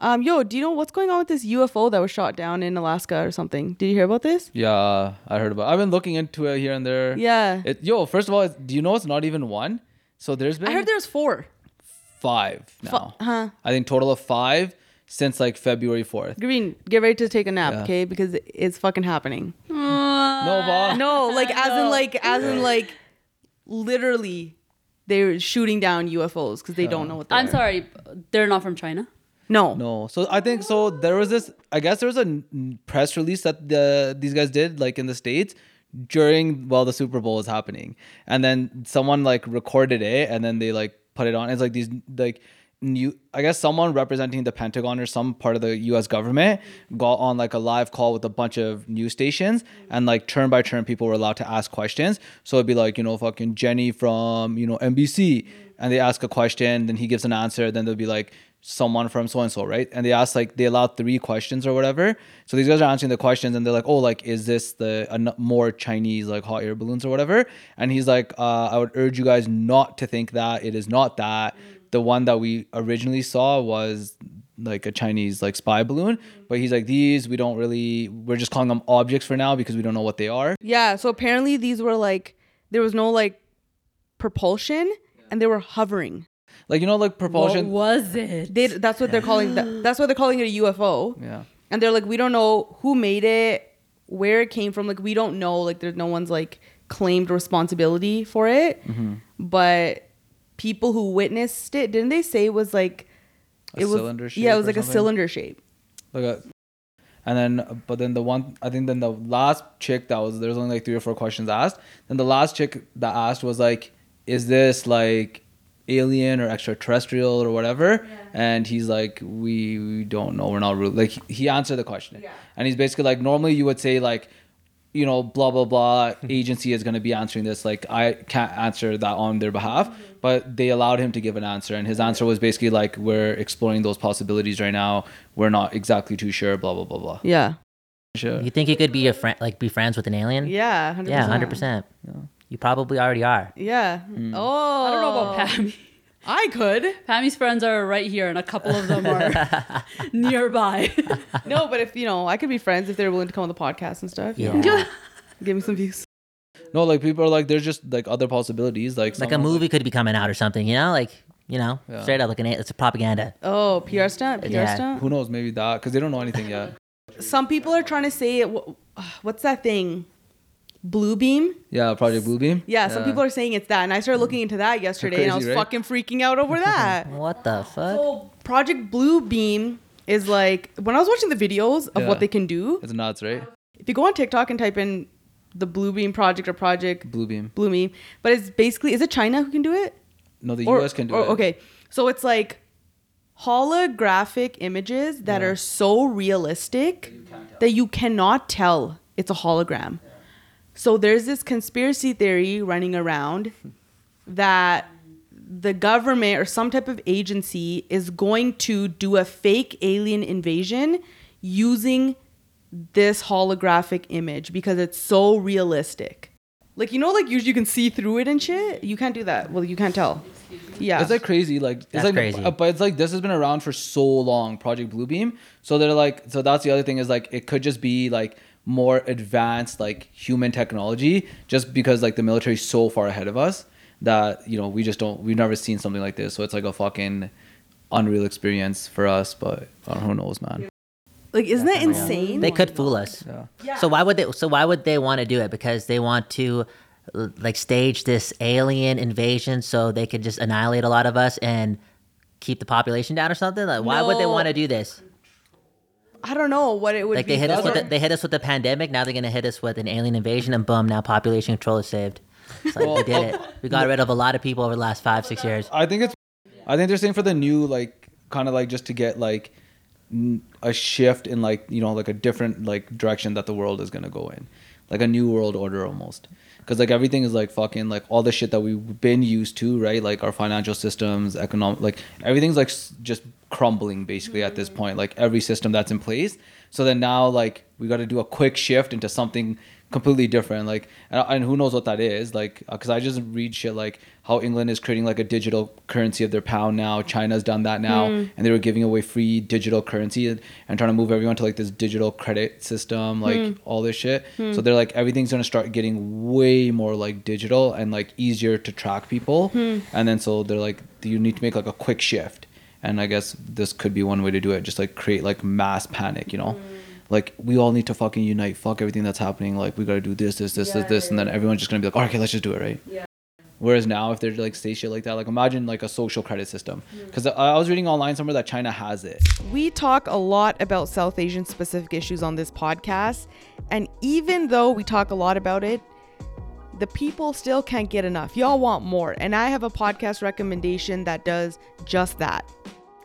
[SPEAKER 1] um, yo, do you know what's going on with this UFO that was shot down in Alaska or something? Did you hear about this?
[SPEAKER 3] Yeah, I heard about. I've been looking into it here and there.
[SPEAKER 1] Yeah,
[SPEAKER 3] It, yo, first of all, do you know it's not even one? So there's been
[SPEAKER 1] I heard there's four.
[SPEAKER 3] five now.
[SPEAKER 1] Huh?
[SPEAKER 3] I think total of five since like February fourth.
[SPEAKER 1] Green, get ready to take a nap,
[SPEAKER 3] Yeah.
[SPEAKER 1] okay? Because it's fucking happening.
[SPEAKER 3] No, Bob.
[SPEAKER 1] No, like as in like as in like literally, they're shooting down UFOs because they don't know what. They
[SPEAKER 2] I'm
[SPEAKER 1] are.
[SPEAKER 2] sorry, they're not from China.
[SPEAKER 1] No.
[SPEAKER 3] No. So I think so. There was this. I guess there was a n- press release that the these guys did like in the states during while the Super Bowl was happening, and then someone like recorded it, and then they like put it on. It's like these like new. I guess someone representing the Pentagon or some part of the U.S. government got on like a live call with a bunch of news stations, and like turn by turn, people were allowed to ask questions. So it'd be like you know fucking Jenny from you know NBC, and they ask a question, then he gives an answer, then they'll be like someone from so and so, right? And they asked like they allowed three questions or whatever. So these guys are answering the questions, and they're like, "Oh, like is this the an- more Chinese like hot air balloons or whatever?" And he's like, uh, "I would urge you guys not to think that it is not that. The one that we originally saw was." like a Chinese like spy balloon, but he's like these we don't really we're just calling them objects for now because we don't know what they are.
[SPEAKER 1] Yeah. So apparently these were like there was no like propulsion, and they were hovering.
[SPEAKER 3] Like you know like propulsion.
[SPEAKER 2] What was it?
[SPEAKER 1] They that's what they're calling that. (gasps) That's what they're calling it a UFO.
[SPEAKER 3] Yeah.
[SPEAKER 1] And they're like, we don't know who made it, where it came from. Like we don't know. Like there's no one's like claimed responsibility for it.
[SPEAKER 3] Mm-hmm.
[SPEAKER 1] But people who witnessed it, didn't they say it was like
[SPEAKER 3] A
[SPEAKER 1] it was
[SPEAKER 3] cylinder
[SPEAKER 1] yeah, it was
[SPEAKER 3] or
[SPEAKER 1] like a cylinder shape.
[SPEAKER 3] Like a, and then, but then the one, I think then the last chick that was, there was only like three or four questions asked. Then the last chick that asked was like, is this like alien or extraterrestrial or whatever? And he's like, we, we don't know. We're not really, like, he answered the question. yeah. And he's basically like, normally you would say like, you know, blah, blah, blah, agency is going to be answering this. Like, I can't answer that on their behalf. But they allowed him to give an answer. And his answer was basically like, we're exploring those possibilities right now. We're not exactly too sure, blah, blah, blah, blah.
[SPEAKER 1] Yeah.
[SPEAKER 3] Sure.
[SPEAKER 4] You think you could be a friend, like be friends with an alien?
[SPEAKER 1] Yeah. 100%.
[SPEAKER 4] Yeah, hundred percent. You probably already are.
[SPEAKER 1] Yeah.
[SPEAKER 3] Hmm.
[SPEAKER 1] Oh.
[SPEAKER 2] I don't know about Pammy.
[SPEAKER 1] I could.
[SPEAKER 2] Pammy's friends are right here, and a couple of them are (laughs) nearby.
[SPEAKER 1] No, but if you know, I could be friends if they're willing to come on the podcast and stuff. you know?
[SPEAKER 4] Yeah.
[SPEAKER 1] Give me some views.
[SPEAKER 3] No, like people are like, there's just like other possibilities. Like,
[SPEAKER 4] like a
[SPEAKER 3] someone-
[SPEAKER 4] movie could be coming out or something. You know, like you know,
[SPEAKER 3] Yeah.
[SPEAKER 4] straight up like an it's a propaganda.
[SPEAKER 1] Oh, PR stunt. PR
[SPEAKER 4] Yeah.
[SPEAKER 1] stunt.
[SPEAKER 3] Who knows? Maybe that because they don't know anything yet.
[SPEAKER 1] Some people are trying to say it. What's that thing? Blue beam.
[SPEAKER 3] Yeah, Project Bluebeam.
[SPEAKER 1] Yeah, some people are saying it's that, and I started looking into that yesterday, and I was
[SPEAKER 3] right?
[SPEAKER 1] fucking freaking out over that. (laughs)
[SPEAKER 4] What the fuck?
[SPEAKER 1] so Project Blue Beam is like when I was watching the videos of
[SPEAKER 3] Yeah.
[SPEAKER 1] what they can do.
[SPEAKER 3] It's nuts, right?
[SPEAKER 1] If you go on TikTok and type in the Blue Beam project or project
[SPEAKER 3] Blue beam.
[SPEAKER 1] Blue Beam, but it's basically is it China who can do it?
[SPEAKER 3] No, the
[SPEAKER 1] Or-
[SPEAKER 3] U.S. can do
[SPEAKER 1] or-
[SPEAKER 3] it.
[SPEAKER 1] Okay, so it's like holographic images that are so realistic that you cannot tell it's a hologram. So there's this conspiracy theory running around that the government or some type of agency is going to do a fake alien invasion using this holographic image because it's so realistic. Like you know, like usually you can see through it and shit. You can't do that. Well, you can't tell. Yeah,
[SPEAKER 3] It's like crazy, like it's
[SPEAKER 4] That's
[SPEAKER 3] like,
[SPEAKER 4] crazy.
[SPEAKER 3] uh, but it's like this has been around for so long, Project Bluebeam. So they're like, so that's the other thing is like it could just be like more advanced like human technology, just because like the military is so far ahead of us that you know we just don't we've never seen something like this. So it's like a fucking unreal experience for us, but uh, who knows, man?
[SPEAKER 1] like isn't that insane?
[SPEAKER 4] They could fool us.
[SPEAKER 3] Yeah.
[SPEAKER 4] So why would they? So why would they want to do it? Because they want to, like, stage this alien invasion so they could just annihilate a lot of us and keep the population down or something. Like, why would they want to do this?
[SPEAKER 1] I don't know what it would
[SPEAKER 4] Like
[SPEAKER 1] be.
[SPEAKER 4] they hit us with the, they hit us with the pandemic. Now they're gonna hit us with an alien invasion, and boom, now population control is saved. It's like we did it. We got rid of a lot of people over the last five six years.
[SPEAKER 3] I think it's. I think they're saying for the new like kind of like just to get like a shift in like you know like a different like direction that the world is gonna go in, like a new world order almost. Because like everything is like fucking like all the shit that we've been used to, right? Like our financial systems, economic, like everything's like just crumbling basically at this mm-hmm. point. Like every system that's in place. So then now like we got to do a quick shift into something completely different like and, and who knows what that is like uh, because i just read shit like how england is creating like a digital currency of their pound now china's done that now hmm. and they were giving away free digital currency and, and trying to move everyone to like this digital credit system like hmm. all this shit. Hmm. So they're like everything's gonna start getting way more like digital and like easier to track people. And then so they're like you need to make like a quick shift. And i guess this could be one way to do it just like create like mass panic you know like we all need to fucking unite. Fuck everything that's happening. Like we gotta do this, this, this, this, this, and then everyone's just gonna be like, "Oh, okay, let's just do it, right? Yeah. Whereas now, if they're like say shit like that, like imagine like a social credit system. Mm. Because I I was reading online somewhere that China has it.
[SPEAKER 1] We talk a lot about South Asian specific issues on this podcast, and even though we talk a lot about it, the people still can't get enough. Y'all want more, and I have a podcast recommendation that does just that.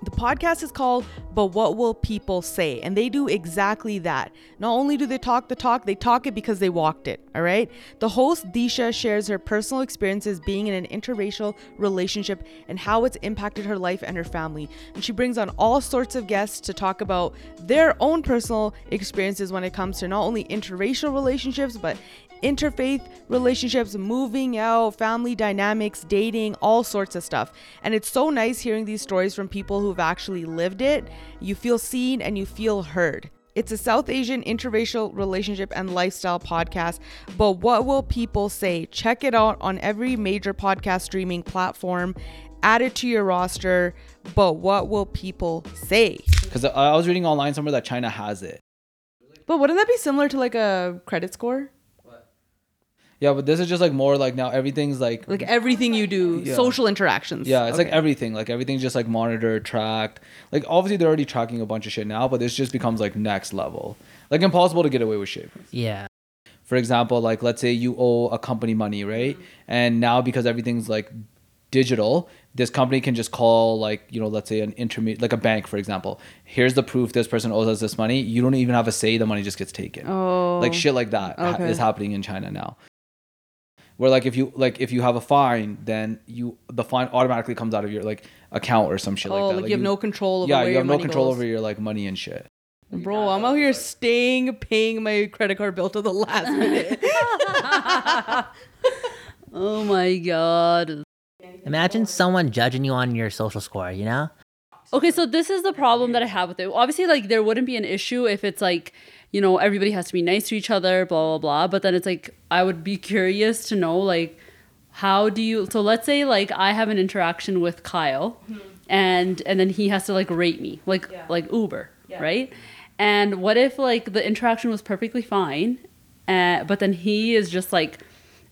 [SPEAKER 1] The podcast is called But What Will People Say? And they do exactly that. Not only do they talk the talk, they talk it because they walked it, all right? The host, Disha, shares her personal experiences being in an interracial relationship and how it's impacted her life and her family. And she brings on all sorts of guests to talk about their own personal experiences when it comes to not only interracial relationships, but interfaith relationships, moving out, family dynamics, dating, all sorts of stuff. And it's so nice hearing these stories from people who've actually lived it. You feel seen and you feel heard. It's a South Asian interracial relationship and lifestyle podcast. But what will people say? Check it out on every major podcast streaming platform. Add it to your roster. But what will people say?
[SPEAKER 3] Because I I was reading online somewhere that China has it.
[SPEAKER 1] But wouldn't that be similar to like a credit score?
[SPEAKER 3] Yeah, but this is just like more like now everything's like
[SPEAKER 1] Like everything you do,
[SPEAKER 3] Yeah.
[SPEAKER 1] social interactions.
[SPEAKER 3] Yeah, it's like everything. Like everything's just like monitored, tracked. Like obviously they're already tracking a bunch of shit now, but this just becomes like next level. Like impossible to get away with shit.
[SPEAKER 4] Yeah.
[SPEAKER 3] For example, like let's say you owe a company money, right? And now because everything's like digital, this company can just call like, you know, let's say an intermediate like a bank, for example. Here's the proof this person owes us this money. You don't even have a say, the money just gets taken.
[SPEAKER 1] Oh.
[SPEAKER 3] Like shit like that ha- is happening in China now. Where like if you like if you have a fine, then you the fine automatically comes out of your like account or some shit
[SPEAKER 1] Oh,
[SPEAKER 3] like that.
[SPEAKER 1] like, you have no control over
[SPEAKER 3] yeah,
[SPEAKER 1] where
[SPEAKER 3] you
[SPEAKER 1] your
[SPEAKER 3] have no control
[SPEAKER 1] goes.
[SPEAKER 3] over your like money and shit.
[SPEAKER 1] Bro, I'm out here staying paying my credit card bill to the last minute. (laughs)
[SPEAKER 2] Oh my god.
[SPEAKER 4] Imagine someone judging you on your social score. You know?
[SPEAKER 2] Okay, so this is the problem that I have with it. Obviously, like there wouldn't be an issue if it's like, you know, everybody has to be nice to each other, blah blah blah. But then it's like I would be curious to know like how do you so let's say like I have an interaction with Kyle and and then he has to like rate me, like like Uber, right? And what if like the interaction was perfectly fine, uh, but then he is just like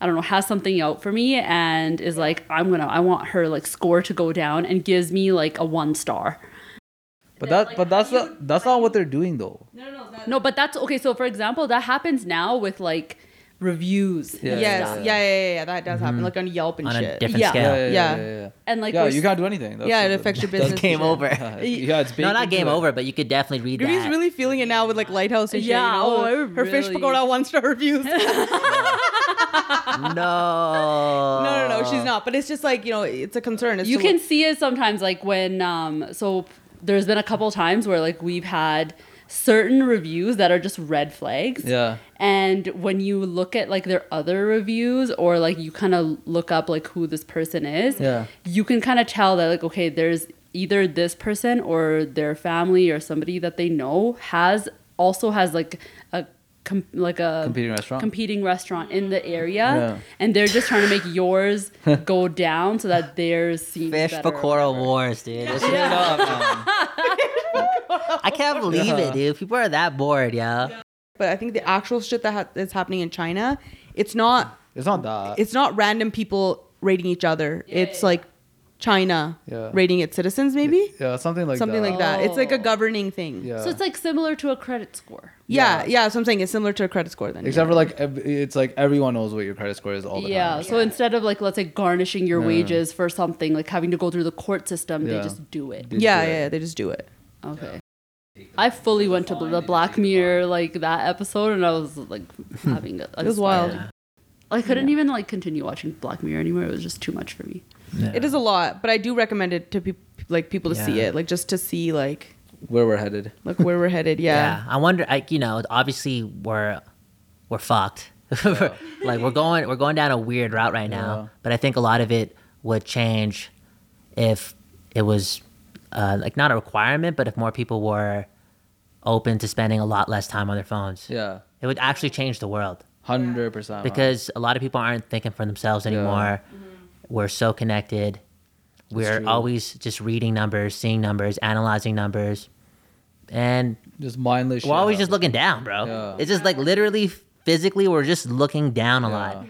[SPEAKER 2] I don't know, has something out for me and is like, I'm gonna, I want her like score to go down and gives me like a one star.
[SPEAKER 3] But that but that's not that's not what they're doing though.
[SPEAKER 2] No, no, no. no, but that's okay. So for example, that happens now with like reviews.
[SPEAKER 3] Yeah,
[SPEAKER 1] yes,
[SPEAKER 2] stuff.
[SPEAKER 1] yeah, yeah, yeah, yeah, that does happen, like on Yelp and
[SPEAKER 4] on a
[SPEAKER 1] shit.
[SPEAKER 4] different
[SPEAKER 2] Yeah.
[SPEAKER 4] scale.
[SPEAKER 3] Yeah, yeah,
[SPEAKER 1] Yeah.
[SPEAKER 3] yeah, yeah, yeah.
[SPEAKER 2] And like
[SPEAKER 3] yeah, you
[SPEAKER 2] s-
[SPEAKER 3] can't do anything. That's
[SPEAKER 1] yeah, it affects your (laughs) business.
[SPEAKER 4] game over.
[SPEAKER 3] Yeah, yeah, it's
[SPEAKER 4] no, not game over, but you could definitely read
[SPEAKER 1] Ruby's
[SPEAKER 4] that.
[SPEAKER 1] really feeling it now with like Lighthouse and shit.
[SPEAKER 2] Yeah,
[SPEAKER 1] you know?
[SPEAKER 2] oh, I
[SPEAKER 1] her fish
[SPEAKER 2] really-
[SPEAKER 1] pagoda one star reviews. (laughs) (laughs)
[SPEAKER 4] no.
[SPEAKER 1] no, no, no, she's not. But it's just like you know, it's a concern. It's
[SPEAKER 2] you
[SPEAKER 1] to
[SPEAKER 2] can
[SPEAKER 1] look-
[SPEAKER 2] see it sometimes like when um so there's been a couple times where like we've had certain reviews that are just red flags
[SPEAKER 3] Yeah.
[SPEAKER 2] and when you look at like their other reviews or like you kind of look up like who this person is
[SPEAKER 3] Yeah.
[SPEAKER 2] you can kind of tell that like okay there's either this person or their family or somebody that they know has also has like a com- like a
[SPEAKER 3] Competing restaurant?
[SPEAKER 2] competing restaurant in the area
[SPEAKER 3] Yeah.
[SPEAKER 2] and they're just trying to make yours (laughs) go down so that theirs seems
[SPEAKER 4] Fish
[SPEAKER 2] better or
[SPEAKER 4] Pakora
[SPEAKER 2] whatever.
[SPEAKER 4] Wars, dude. It's-
[SPEAKER 3] Straight up, man.
[SPEAKER 4] I can't (laughs) believe
[SPEAKER 3] Yeah.
[SPEAKER 4] it, dude. People are that bored, yo.
[SPEAKER 1] But I think the actual shit that ha- is happening in China, it's not.
[SPEAKER 3] It's not that.
[SPEAKER 1] It's not random people rating each other. it's like China
[SPEAKER 3] Yeah.
[SPEAKER 1] rating its citizens, maybe
[SPEAKER 3] yeah, something like
[SPEAKER 1] something
[SPEAKER 3] that.
[SPEAKER 1] like that. It's like a
[SPEAKER 2] Oh.
[SPEAKER 1] governing thing.
[SPEAKER 3] Yeah.
[SPEAKER 2] so it's like similar to a credit score
[SPEAKER 1] Yeah, yeah. So I'm saying it's similar to a credit score then.
[SPEAKER 3] Except
[SPEAKER 1] yeah.
[SPEAKER 3] for like, ev- it's like everyone knows what your credit score is all the
[SPEAKER 2] yeah
[SPEAKER 3] time. Yeah.
[SPEAKER 2] So instead of like let's say garnishing your
[SPEAKER 3] Yeah.
[SPEAKER 2] wages for something like having to go through the court system
[SPEAKER 3] Yeah.
[SPEAKER 2] they just do it
[SPEAKER 3] They
[SPEAKER 1] yeah,
[SPEAKER 3] do it.
[SPEAKER 1] yeah, they just do it.
[SPEAKER 2] okay I fully went to the Black Mirror like that episode, and I was like (laughs) having a,
[SPEAKER 1] It was wild.
[SPEAKER 2] I couldn't even like continue watching Black Mirror anymore. It was just too much for me.
[SPEAKER 1] It is a lot, but I do recommend it to people like people to see it, like just to see like
[SPEAKER 3] Where we're headed.
[SPEAKER 1] Look where we're headed.
[SPEAKER 4] Yeah.
[SPEAKER 1] Yeah.
[SPEAKER 4] I wonder. Like you know, obviously we're we're fucked. (laughs) like we're going we're going down a weird route right now.
[SPEAKER 3] Yeah.
[SPEAKER 4] But I think a lot of it would change if it was uh, like not a requirement, but if more people were open to spending a lot less time on their phones.
[SPEAKER 3] Yeah.
[SPEAKER 4] It would actually change the world
[SPEAKER 3] Hundred percent.
[SPEAKER 4] because a lot of people aren't thinking for themselves anymore. We're so connected. We're always just reading numbers, seeing numbers, analyzing numbers, and
[SPEAKER 3] just mindless.
[SPEAKER 4] we're always
[SPEAKER 3] shit
[SPEAKER 4] just looking down, bro.
[SPEAKER 3] Yeah.
[SPEAKER 4] It's just like literally, physically, we're just looking down a lot.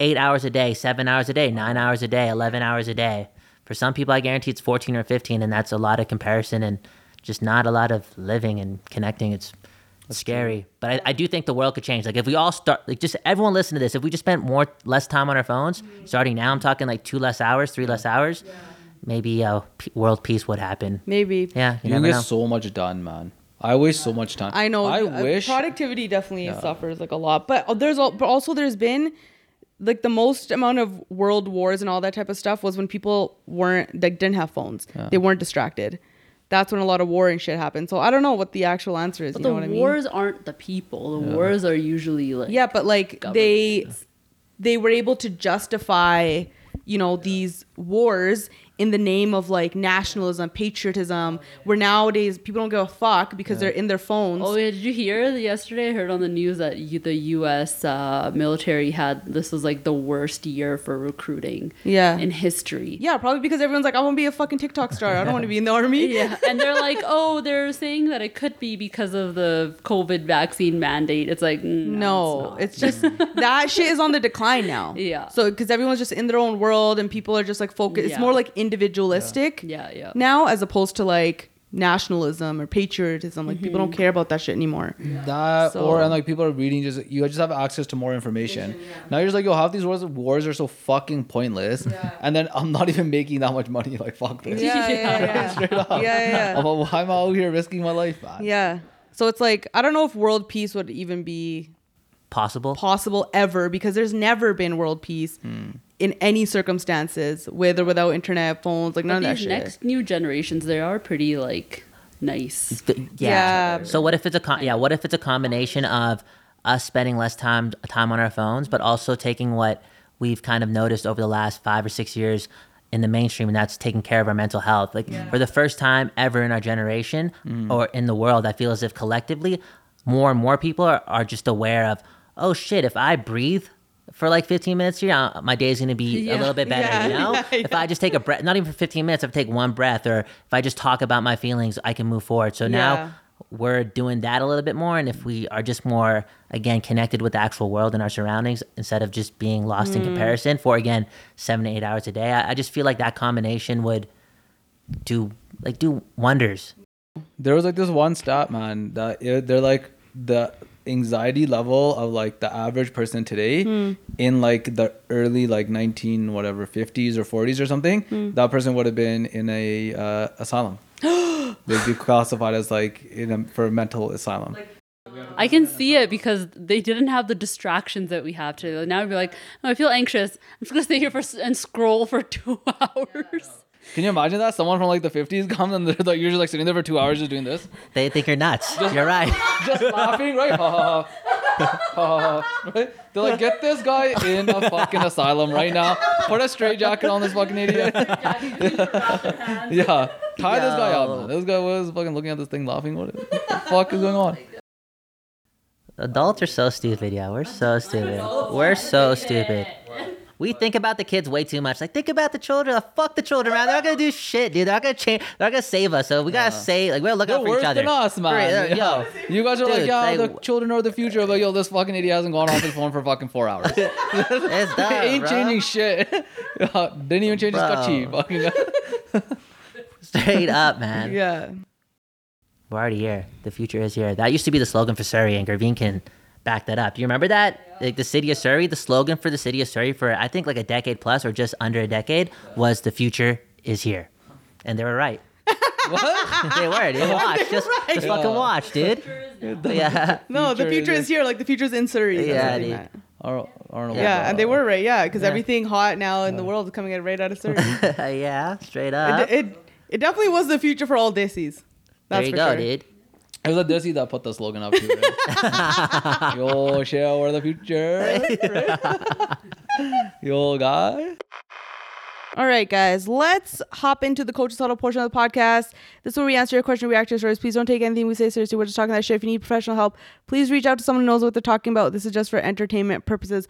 [SPEAKER 4] Eight hours a day, seven hours a day, nine hours a day, eleven hours a day. For some people, I guarantee it's fourteen or fifteen, and that's a lot of comparison and just not a lot of living and connecting. It's scary, but I, I do think the world could change. Like if we all start, like just everyone listen to this. If we just spent more less time on our phones, mm. starting now, I'm talking like two less hours, three less hours. Maybe uh, p- world peace would happen.
[SPEAKER 1] Maybe.
[SPEAKER 4] Yeah, you,
[SPEAKER 3] You can
[SPEAKER 4] never
[SPEAKER 3] get
[SPEAKER 4] know.
[SPEAKER 3] so much done, man. I waste so much time.
[SPEAKER 1] I know.
[SPEAKER 3] I
[SPEAKER 1] uh,
[SPEAKER 3] wish.
[SPEAKER 1] productivity definitely suffers like a lot, but there's al- but also there's been like the most amount of world wars and all that type of stuff was when people weren't like didn't have phones. They weren't distracted. That's when a lot of war and shit happened. So I don't know what the actual answer is.
[SPEAKER 2] But
[SPEAKER 1] you
[SPEAKER 2] the
[SPEAKER 1] know what I mean?
[SPEAKER 2] wars aren't the people. The wars are usually like
[SPEAKER 1] Yeah, but like they
[SPEAKER 2] governments.
[SPEAKER 1] they were able to justify, you know, these wars in the name of like nationalism, patriotism, where nowadays people don't give a fuck because they're in their phones.
[SPEAKER 2] Oh yeah, did you hear yesterday? I heard on the news that you, the U.S. Uh, military had this was like the worst year for recruiting
[SPEAKER 1] Yeah.
[SPEAKER 2] in history.
[SPEAKER 1] Yeah, probably because everyone's like, I want to be a fucking TikTok star. I don't want to be in the army. (laughs)
[SPEAKER 2] Yeah, and they're like, oh, they're saying that it could be because of the COVID vaccine mandate. It's like, mm,
[SPEAKER 1] No,
[SPEAKER 2] it's,
[SPEAKER 1] it's, just that shit is on the decline now.
[SPEAKER 2] Yeah.
[SPEAKER 1] So because everyone's just in their own world and people are just like focused. It's more like individualistic.
[SPEAKER 2] not. yeah, yeah.
[SPEAKER 1] Now as opposed to like nationalism or patriotism. Like people
[SPEAKER 2] Mm-hmm.
[SPEAKER 1] don't care about that shit anymore.
[SPEAKER 3] that
[SPEAKER 1] So-
[SPEAKER 3] or and like people are reading just you just have access to more information. Now you're just like yo, half these wars wars are so fucking pointless, Yeah. and then I'm not even making that much money. Like fuck this.
[SPEAKER 1] Yeah, yeah, yeah. yeah. (laughs)
[SPEAKER 3] Straight up.
[SPEAKER 1] Yeah, yeah, yeah.
[SPEAKER 3] I'm, a- I'm out here risking my life, man.
[SPEAKER 1] Yeah. So it's like I don't know if world peace would even be
[SPEAKER 4] Possible.
[SPEAKER 1] possible ever because there's never been world peace
[SPEAKER 3] Hmm.
[SPEAKER 1] In any circumstances, with or without internet, phones, like
[SPEAKER 2] But
[SPEAKER 1] none of that
[SPEAKER 2] these
[SPEAKER 1] shit.
[SPEAKER 2] next new generations, they are pretty like nice.
[SPEAKER 4] Th-
[SPEAKER 1] Yeah.
[SPEAKER 4] yeah. So what if it's a con- yeah? What if it's a combination of us spending less time time on our phones, but also taking what we've kind of noticed over the last five or six years in the mainstream, and that's taking care of our mental health. Like for the first time ever in our generation mm. or in the world, I feel as if collectively, more and more people are, are just aware of, oh shit, if I breathe. For like 15 minutes here, uh, my day is gonna be a little bit better,
[SPEAKER 1] Yeah,
[SPEAKER 4] you know? (laughs)
[SPEAKER 1] yeah,
[SPEAKER 4] If I just take a breath, not even for 15 minutes, if I take one breath, or if I just talk about my feelings, I can move forward. So
[SPEAKER 1] Yeah.
[SPEAKER 4] now we're doing that a little bit more and if we are just more again connected with the actual world and our surroundings instead of just being lost
[SPEAKER 1] Mm.
[SPEAKER 4] in comparison for again seven to eight hours a day I, I just feel like that combination would do like do wonders
[SPEAKER 3] There was like this one stat, man, that it, they're like the anxiety level of like the average person today
[SPEAKER 1] Hmm.
[SPEAKER 3] in like the early like 19 whatever 50s or 40s or something
[SPEAKER 1] Hmm.
[SPEAKER 3] that person would have been in a uh, asylum (gasps) they'd be classified as like in a, for a mental asylum
[SPEAKER 2] I can see it because they didn't have the distractions that we have today. Now we'd be like, oh, I feel anxious. I'm just gonna stay here for and scroll for (laughs) two hours.
[SPEAKER 3] Can you imagine that someone from like the 50s comes and they're like you're just like sitting there for two hours just doing this
[SPEAKER 4] They think you're nuts. (laughs) You're right. (laughs)
[SPEAKER 3] just laughing right ha ha ha ha ha right they're like get this guy in a fucking asylum right now put a straight jacket on this fucking idiot (laughs) Yeah, tie this guy out.
[SPEAKER 4] Yo.
[SPEAKER 3] Man. This guy was fucking looking at this thing, laughing. What the fuck is going on?
[SPEAKER 4] Adults are so stupid, yeah. We're so stupid. We're so stupid. We think about the kids way too much. Like, think about the children. Like, fuck the children, man. They're not gonna do shit, dude. They're not gonna change. They're not gonna save us. So we gotta say, like, we gotta look
[SPEAKER 3] They're
[SPEAKER 4] out for each other.
[SPEAKER 3] than us, man.
[SPEAKER 4] Right,
[SPEAKER 3] uh,
[SPEAKER 4] Yo, (laughs)
[SPEAKER 3] You guys are like,
[SPEAKER 4] Dude,
[SPEAKER 3] yeah,
[SPEAKER 4] like-
[SPEAKER 3] the children are the future. But yo, this fucking idiot hasn't gone off his phone for fucking four hours. (laughs)
[SPEAKER 4] it's (laughs) dumb,
[SPEAKER 3] ain't
[SPEAKER 4] bro.
[SPEAKER 3] changing shit. Uh, didn't even change his
[SPEAKER 4] Bro.
[SPEAKER 3] kachi. Fucking.
[SPEAKER 4] Straight up, man.
[SPEAKER 1] Yeah.
[SPEAKER 4] We're already here. The future is here. That used to be the slogan for Surrey, and Graveen can back that up. Do you remember that? Like the city of Surrey, the slogan for the city of Surrey for I think like a decade plus or just under a decade was "The future is here," and they were right. (laughs)
[SPEAKER 3] what?
[SPEAKER 4] they were. Dude. Watch, just, just fucking (laughs)
[SPEAKER 3] Yeah.
[SPEAKER 4] watch, dude. Yeah.
[SPEAKER 1] No, the
[SPEAKER 3] Future
[SPEAKER 1] future
[SPEAKER 3] is-
[SPEAKER 1] is here. Like the future's in Surrey. That's
[SPEAKER 4] Yeah, dude.
[SPEAKER 1] meant.
[SPEAKER 3] Arnold.
[SPEAKER 1] Yeah, and they were right. Yeah, because
[SPEAKER 4] Yeah.
[SPEAKER 1] everything hot now in the world is coming right out of (laughs) Surrey.
[SPEAKER 4] yeah, straight up.
[SPEAKER 1] it it definitely was the future for all Desis.
[SPEAKER 4] there
[SPEAKER 1] That's
[SPEAKER 4] you
[SPEAKER 1] for
[SPEAKER 4] go,
[SPEAKER 1] sure.
[SPEAKER 4] dude.
[SPEAKER 3] It was a Desi that put the slogan up too, right? (laughs) Yo, share we're the future. (laughs) Yo, guy.
[SPEAKER 1] All right, guys, let's hop into the Coach's Huddle portion of the podcast. This is where we answer your question, react to your stories. Please don't take anything we say seriously. We're just talking that shit. If you need professional help, please reach out to someone who knows what they're talking about. This is just for entertainment purposes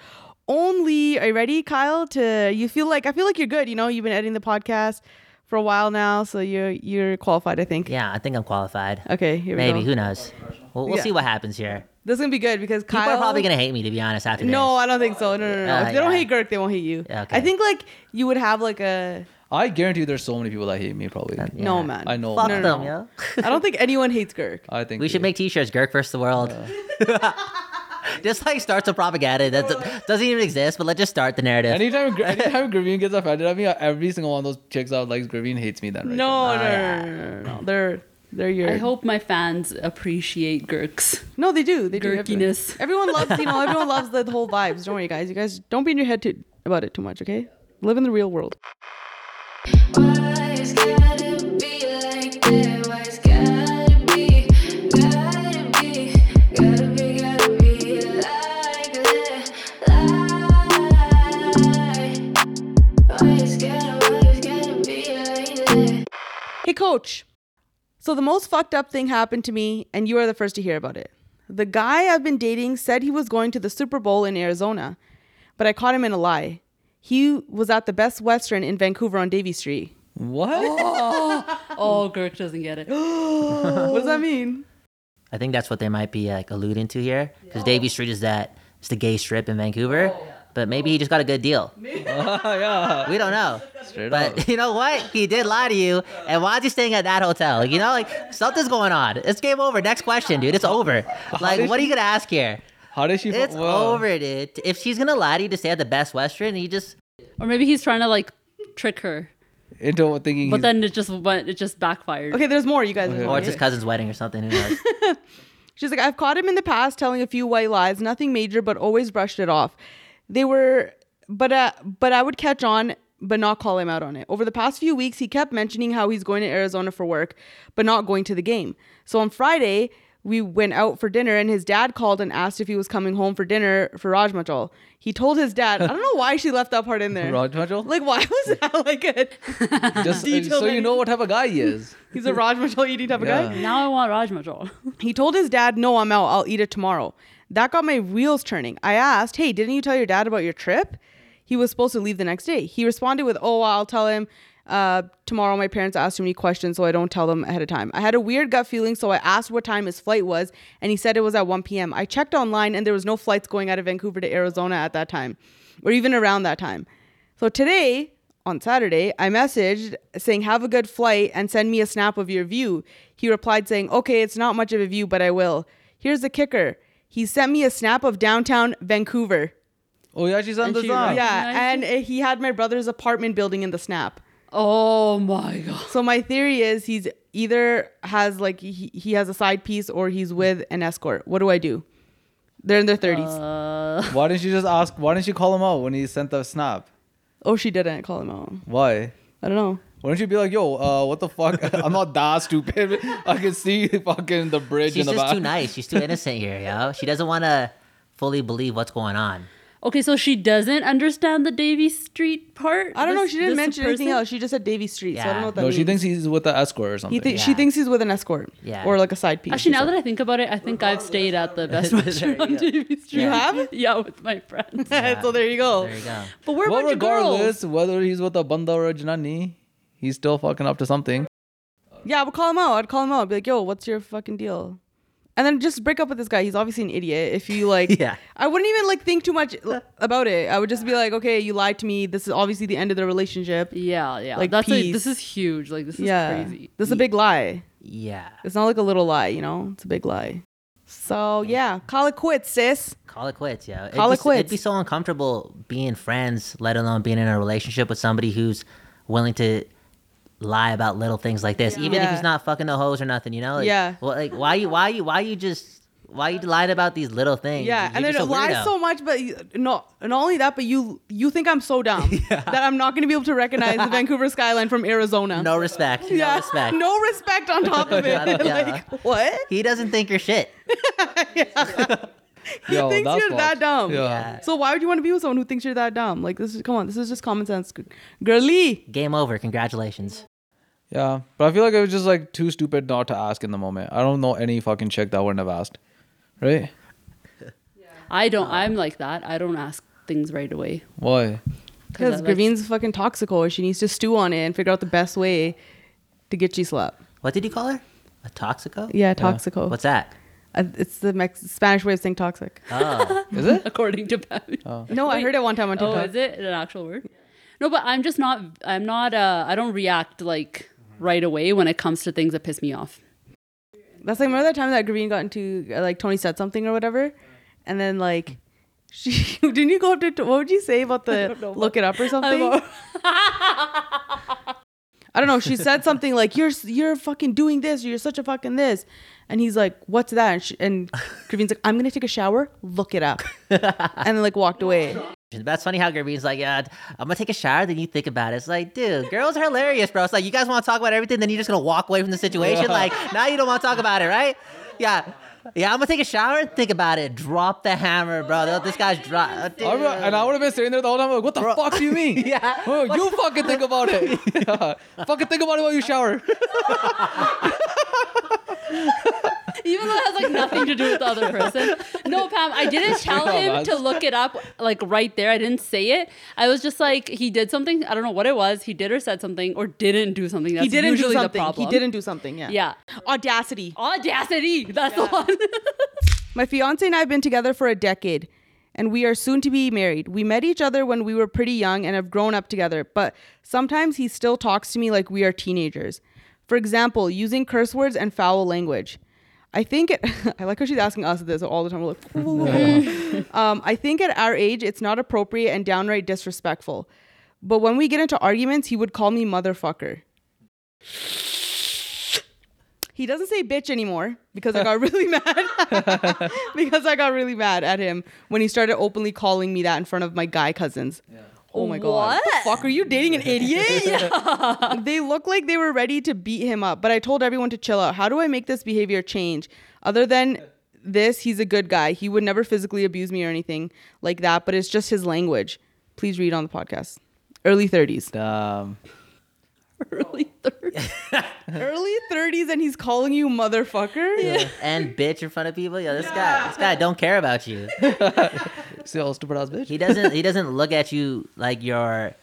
[SPEAKER 1] only. Are you ready, Kyle? To you feel like I feel like you're good. You know, you've been editing the podcast for a while now, so you're you're qualified. I think.
[SPEAKER 4] Yeah, I think I'm qualified.
[SPEAKER 1] Okay, here we
[SPEAKER 4] Maybe.
[SPEAKER 1] go.
[SPEAKER 4] Who knows? We'll, we'll
[SPEAKER 1] Yeah.
[SPEAKER 4] see what happens here.
[SPEAKER 1] This is gonna be good because Kyle.
[SPEAKER 4] People are probably gonna hate me, to be honest. After this.
[SPEAKER 1] No, I don't think so. No, no, no. no.
[SPEAKER 4] Uh,
[SPEAKER 1] if they don't
[SPEAKER 4] yeah.
[SPEAKER 1] hate Girk, they won't hate you.
[SPEAKER 4] Yeah, okay.
[SPEAKER 1] I think like you would have like a
[SPEAKER 3] I guarantee there's so many people that hate me. Probably.
[SPEAKER 4] Yeah.
[SPEAKER 1] no man.
[SPEAKER 3] I know.
[SPEAKER 4] Fuck
[SPEAKER 3] No,
[SPEAKER 1] no,
[SPEAKER 4] them,
[SPEAKER 1] no.
[SPEAKER 4] yo.
[SPEAKER 1] I don't think anyone hates Girk.
[SPEAKER 3] I think
[SPEAKER 4] We should
[SPEAKER 3] they-
[SPEAKER 4] make T-shirts. Girk versus the world. (laughs) (laughs) just like starts a propaganda that (laughs) doesn't even exist, but let's just start the narrative.
[SPEAKER 3] Anytime, Gr- (laughs) anytime Graveen gets offended at me, every single one of those chicks out likes Graveen hates me. Then right
[SPEAKER 1] No, ah, no,
[SPEAKER 4] yeah.
[SPEAKER 1] no, no, no, no, no. They're they're your.
[SPEAKER 2] I hope my fans appreciate Girks.
[SPEAKER 1] No, they do. They do. Everyone-
[SPEAKER 2] Gurkiness.
[SPEAKER 1] Everyone loves you know. Everyone loves the, the whole vibes. Don't worry, guys. You guys don't be in your head too, about it too much. Okay, live in the real world. Coach. So the most fucked up thing happened to me, and you are the first to hear about it. The guy I've been dating said he was going to the Super Bowl in Arizona, but I caught him in a lie. He was at the Best Western in Vancouver on Davie Street.
[SPEAKER 3] What?
[SPEAKER 2] Oh, (laughs) oh Girk doesn't get it. (gasps)
[SPEAKER 1] what does that mean?
[SPEAKER 4] I think that's what they might be like alluding to here, because Davie Street is that it's the gay strip in Vancouver, oh. But maybe he just got a good deal. (laughs)
[SPEAKER 3] yeah.
[SPEAKER 4] We don't know.
[SPEAKER 3] Straight up.
[SPEAKER 4] But (laughs) you know what? He did lie to you. And why is he staying at that hotel? You know, like something's going on. It's game over. Next question, dude. It's over. Like, what are you gonna ask here?
[SPEAKER 3] How did she?
[SPEAKER 4] It's
[SPEAKER 3] wow.
[SPEAKER 4] over, dude. If she's gonna lie to you to stay at the Best Western, you just
[SPEAKER 2] Or maybe he's trying to like trick her,
[SPEAKER 3] Into thinking.
[SPEAKER 2] but then it just went. It just backfired.
[SPEAKER 1] Okay, there's more, you guys.
[SPEAKER 3] Okay.
[SPEAKER 4] or it's his cousin's wedding or something. Who knows? (laughs)
[SPEAKER 1] She's like, I've caught him in the past telling a few white lies, nothing major, but always brushed it off. They were, but uh, but I would catch on, but not call him out on it. Over the past few weeks, he kept mentioning how he's going to Arizona for work, but not going to the game. So on Friday, we went out for dinner, and his dad called and asked if he was coming home for dinner for Rajma Chawal. He told his dad, I don't know why she left that part in there.
[SPEAKER 3] Rajma Chawal?
[SPEAKER 1] Like, why was that (laughs) like a? (laughs)
[SPEAKER 3] Just
[SPEAKER 1] detailed
[SPEAKER 3] so you know what type of guy he is. (laughs)
[SPEAKER 1] He's a Rajma Chawal eating type of guy.
[SPEAKER 2] Now I want Rajma
[SPEAKER 1] He told his dad, No, I'm out. I'll eat it tomorrow. That got my wheels turning. I asked, Hey, didn't you tell your dad about your trip? He was supposed to leave the next day. He responded with, Oh, I'll tell him uh, tomorrow. My parents asked too many questions, so I don't tell them ahead of time. I had a weird gut feeling, so I asked what time his flight was, and he said it was at 1 p.m. I checked online, and there was no flights going out of Vancouver to Arizona at that time, or even around that time. So today, on Saturday, I messaged saying, Have a good flight and send me a snap of your view. He replied saying, Okay, it's not much of a view, but I will. Here's the kicker He sent me a snap of downtown Vancouver.
[SPEAKER 3] Oh yeah, she's on
[SPEAKER 2] And
[SPEAKER 3] the
[SPEAKER 2] she
[SPEAKER 3] song.
[SPEAKER 1] Yeah, and uh, he had my brother's apartment building in the snap.
[SPEAKER 2] Oh my god.
[SPEAKER 1] So my theory is he's either has like he, he has a side piece or he's with an escort. What do I do? They're in their 30s.
[SPEAKER 2] Uh,
[SPEAKER 3] Why didn't you just ask? Why didn't you call him out when he sent the snap?
[SPEAKER 1] oh, she didn't call him out.
[SPEAKER 3] Why?
[SPEAKER 1] I don't know.
[SPEAKER 3] Why don't you be like, yo, uh, what the fuck? (laughs) I'm not that stupid. (laughs) I can see fucking the bridge
[SPEAKER 4] She's
[SPEAKER 3] in the
[SPEAKER 4] just
[SPEAKER 3] back.
[SPEAKER 4] too nice. She's too (laughs) innocent here, yo. She doesn't want to fully believe what's going on.
[SPEAKER 2] okay, so she doesn't understand the Davie Street part.
[SPEAKER 1] I don't know.
[SPEAKER 2] This-
[SPEAKER 1] She didn't
[SPEAKER 2] this
[SPEAKER 1] mention anything else. She just said Davie Street. So I don't
[SPEAKER 4] Yeah.
[SPEAKER 1] know what that
[SPEAKER 3] No,
[SPEAKER 1] means.
[SPEAKER 3] she thinks he's with the escort or
[SPEAKER 1] he
[SPEAKER 3] something.
[SPEAKER 1] thi- she thinks he's with an escort.
[SPEAKER 4] Yeah.
[SPEAKER 1] Or like a side piece.
[SPEAKER 2] Actually,
[SPEAKER 1] or
[SPEAKER 2] now that. I think about it, I think I've stayed at the best
[SPEAKER 4] There
[SPEAKER 2] restaurant on
[SPEAKER 4] go.
[SPEAKER 2] Davie Street.
[SPEAKER 1] You have?
[SPEAKER 2] Yeah, with my friends.
[SPEAKER 1] so there you go.
[SPEAKER 4] There you go.
[SPEAKER 2] But we're a
[SPEAKER 3] well,
[SPEAKER 2] bunch of girls.
[SPEAKER 3] regardless, whether he's with a banda or a janani, he's still fucking up to something.
[SPEAKER 1] Yeah, I would call him out. I'd call him out. I'd Be like, yo, what's your fucking deal? And then just break up with this guy. He's obviously an idiot. If you (laughs) like,
[SPEAKER 4] Yeah.
[SPEAKER 1] I wouldn't even like think too much about it. I would just be like, okay, you lied to me. This is obviously the end of the relationship.
[SPEAKER 2] Yeah, yeah.
[SPEAKER 1] Like,
[SPEAKER 2] That's like
[SPEAKER 1] peace.
[SPEAKER 2] this is huge. Like this is
[SPEAKER 1] yeah,
[SPEAKER 2] crazy.
[SPEAKER 1] this is a big lie.
[SPEAKER 4] Yeah.
[SPEAKER 1] It's not like a little lie, you know. It's a big lie. So yeah, call it quits, sis.
[SPEAKER 4] Call it quits, yo. It'd
[SPEAKER 1] Call
[SPEAKER 4] be,
[SPEAKER 1] it quits.
[SPEAKER 4] It'd be so uncomfortable being friends, let alone being in a relationship with somebody who's willing to lie about little things like this, even if
[SPEAKER 1] Yeah.
[SPEAKER 4] he's not fucking no hoes or nothing, you know? Like,
[SPEAKER 1] Yeah.
[SPEAKER 4] Well, like, why you, why you, why you just, why you lying about these little things?
[SPEAKER 1] Yeah,
[SPEAKER 4] You're
[SPEAKER 1] and then
[SPEAKER 4] just a
[SPEAKER 1] lie
[SPEAKER 4] weirdo.
[SPEAKER 1] so much, but you, no, not only that, but you you think I'm so dumb (laughs) that I'm not going to be able to recognize the (laughs) Vancouver skyline from Arizona.
[SPEAKER 4] No respect. No
[SPEAKER 1] yeah,
[SPEAKER 4] respect.
[SPEAKER 1] no respect on top of (laughs) it.
[SPEAKER 4] Yeah.
[SPEAKER 1] like what?
[SPEAKER 4] He doesn't think you're shit.
[SPEAKER 1] He
[SPEAKER 3] Yo,
[SPEAKER 1] thinks you're that
[SPEAKER 3] fucked.
[SPEAKER 1] dumb.
[SPEAKER 3] Yeah.
[SPEAKER 1] So why would you want to be with someone who thinks you're that dumb? Like this is come on, this is just common sense, girly.
[SPEAKER 4] Game over. Congratulations.
[SPEAKER 3] Yeah, but I feel like it was just like too stupid not to ask in the moment. I don't know any fucking chick that wouldn't have asked, right?
[SPEAKER 2] Yeah, I don't. I'm like that. I don't ask things right away.
[SPEAKER 3] Why?
[SPEAKER 1] Because
[SPEAKER 2] I like-
[SPEAKER 1] Graveen's fucking toxico. She needs to stew on it and figure out the best way to get you slapped.
[SPEAKER 4] What did you call her? A toxico?
[SPEAKER 1] Yeah, toxico.
[SPEAKER 4] What's that?
[SPEAKER 1] Uh, it's the Mex- Spanish way of saying toxic.
[SPEAKER 4] Oh, (laughs)
[SPEAKER 3] Is it?
[SPEAKER 2] according to Pam.
[SPEAKER 1] No, I
[SPEAKER 2] Wait.
[SPEAKER 1] heard it one time on TikTok.
[SPEAKER 2] Oh, is it an actual word? No, but I'm just not. I'm not. Uh, I don't react like right away when it comes to things that piss me off.
[SPEAKER 1] That's like remember that time that Graveen got into uh, like Tony said something or whatever, and then like (laughs) she (laughs) didn't you go up to what would you say about the (laughs)
[SPEAKER 2] know.
[SPEAKER 1] look it up or something?
[SPEAKER 2] I'm-
[SPEAKER 1] I don't know. She said something like you're you're fucking doing this. You're such a fucking this, and he's like, "What's that?" And, she, and Graveen's like, "I'm gonna take a shower. Look it up," and then like walked away.
[SPEAKER 4] That's funny how Graveen's like, yeah, I'm gonna take a shower. Then you think about it. It's like, dude, girls are hilarious, bro. It's like you guys want to talk about everything, then you're just gonna walk away from the situation. Like now you don't want to talk about it, right? Yeah. Yeah, I'm gonna take a shower and think about it. Drop the hammer, bro. This guy's drop.
[SPEAKER 3] Uh, and I would have been sitting there the whole time like, what the fuck do you mean? (laughs)
[SPEAKER 4] Yeah.
[SPEAKER 3] Oh, you fucking think about it. (laughs) yeah. Fucking think about it while you shower. (laughs)
[SPEAKER 2] Even though it has like nothing to do with the other person. No, Pam, I didn't (laughs) tell him to look it up like right there. I didn't say it. I was just like, he did something. I don't know what it was. He did or said something or didn't do something. That's
[SPEAKER 1] he didn't do something.
[SPEAKER 2] The problem.
[SPEAKER 1] He didn't do something. Yeah.
[SPEAKER 2] Yeah.
[SPEAKER 1] Audacity.
[SPEAKER 2] Audacity. That's the one. (laughs)
[SPEAKER 1] My fiance and I have been together for a decade, and we are soon to be married. We met each other when we were pretty young and have grown up together, but sometimes he still talks to me like we are teenagers. For example, using curse words and foul language. I think it, (laughs) I like how she's asking us this all the time. We're like, (laughs) um, I think at our age, it's not appropriate and downright disrespectful. But when we get into arguments, he would call me motherfucker. He doesn't say bitch anymore because I got (laughs) really mad. because I got really mad at him when he started openly calling me that in front of my guy cousins. Oh my god.
[SPEAKER 2] What?
[SPEAKER 1] The fuck are you dating an idiot? (laughs) (laughs) they look like they were ready to beat him up, but I told everyone to chill out. How do I make this behavior change? Other than this, he's a good guy. He would never physically abuse me or anything like that, but it's just his language. Please read on the podcast. Early 30s.
[SPEAKER 3] Damn. (laughs)
[SPEAKER 2] Early oh. (laughs) third.
[SPEAKER 1] Early 30s and he's calling you motherfucker? Yeah.
[SPEAKER 4] and bitch in front of people. Yo, this guy, this guy don't care about you. (laughs)
[SPEAKER 3] See how stupid ass bitch?
[SPEAKER 4] He doesn't. He doesn't look at you like you're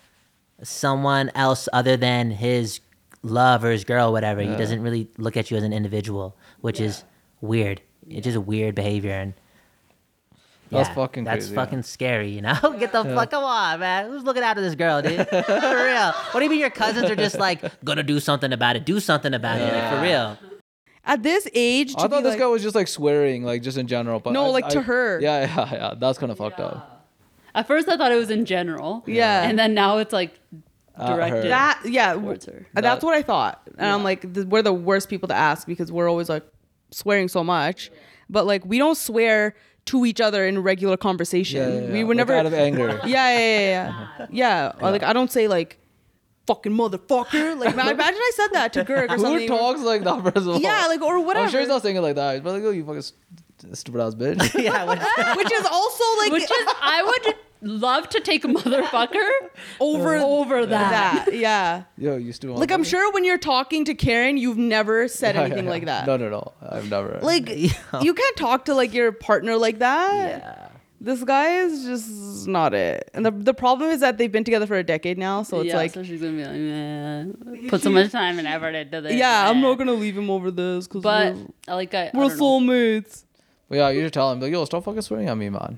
[SPEAKER 4] someone else other than his love or his girl, whatever. He doesn't really look at you as an individual, which is weird. It's just a weird behavior and.
[SPEAKER 3] That's fucking
[SPEAKER 4] That's
[SPEAKER 3] crazy, yeah.
[SPEAKER 4] fucking scary, you know. (laughs) Get the fuck come on, man. Who's looking after this girl, dude? (laughs) for real. What do you mean your cousins are just like gonna do something about it? Do something about it, like, for real.
[SPEAKER 1] At this age, to
[SPEAKER 3] I thought
[SPEAKER 1] be
[SPEAKER 3] this
[SPEAKER 1] like,
[SPEAKER 3] guy was just like swearing, like just in general. But
[SPEAKER 1] No,
[SPEAKER 3] I-
[SPEAKER 1] like, to her.
[SPEAKER 3] Yeah, (laughs) yeah, yeah. That's kind of fucked up.
[SPEAKER 2] At first, I thought it was in general.
[SPEAKER 1] Yeah.
[SPEAKER 2] And then now it's like
[SPEAKER 3] At her.
[SPEAKER 2] directed
[SPEAKER 1] that yeah
[SPEAKER 2] towards her.
[SPEAKER 1] Uh, That's what I thought. And I'm like, th- we're the worst people to ask because we're always like swearing so much. But like, we don't swear to each other in regular conversation.
[SPEAKER 3] Yeah, yeah,
[SPEAKER 1] We were
[SPEAKER 3] Like,
[SPEAKER 1] never.
[SPEAKER 3] out of anger. (laughs)
[SPEAKER 1] yeah, yeah, yeah, yeah. (laughs) Yeah. Or like, I don't say like, fucking motherfucker. Like, imagine I said that to Girk or (laughs)
[SPEAKER 3] Who
[SPEAKER 1] something.
[SPEAKER 3] talks like that first of all?
[SPEAKER 1] Yeah, like, or whatever.
[SPEAKER 3] I'm sure he's not saying it like that. But like, oh, you fucking stupid ass bitch.
[SPEAKER 4] yeah, what-
[SPEAKER 1] Which is also like
[SPEAKER 2] Which is, I would love to take a motherfucker (laughs)
[SPEAKER 1] over (laughs)
[SPEAKER 2] over that.
[SPEAKER 1] that. Yeah. (laughs)
[SPEAKER 3] Yo, you stupid.
[SPEAKER 1] Like, I'm sure when you're talking to Karen, you've never said
[SPEAKER 3] Yeah, yeah,
[SPEAKER 1] anything
[SPEAKER 3] yeah.
[SPEAKER 1] like that.
[SPEAKER 3] No, no, no. I've never.
[SPEAKER 1] Like, you can't talk to like your partner like that.
[SPEAKER 4] yeah.
[SPEAKER 1] this guy is just not it. And the the problem is that they've been together for a decade now, so it's
[SPEAKER 2] yeah,
[SPEAKER 1] like,
[SPEAKER 2] so she's gonna be like, "Meh, put so much time and effort into this.
[SPEAKER 1] yeah, I'm not gonna leave him over this because
[SPEAKER 2] But
[SPEAKER 1] we're,
[SPEAKER 2] I like I, I
[SPEAKER 1] we're
[SPEAKER 2] don't know.
[SPEAKER 1] soulmates.
[SPEAKER 3] But yeah, you should tell him, like, yo, stop fucking swearing at me, man.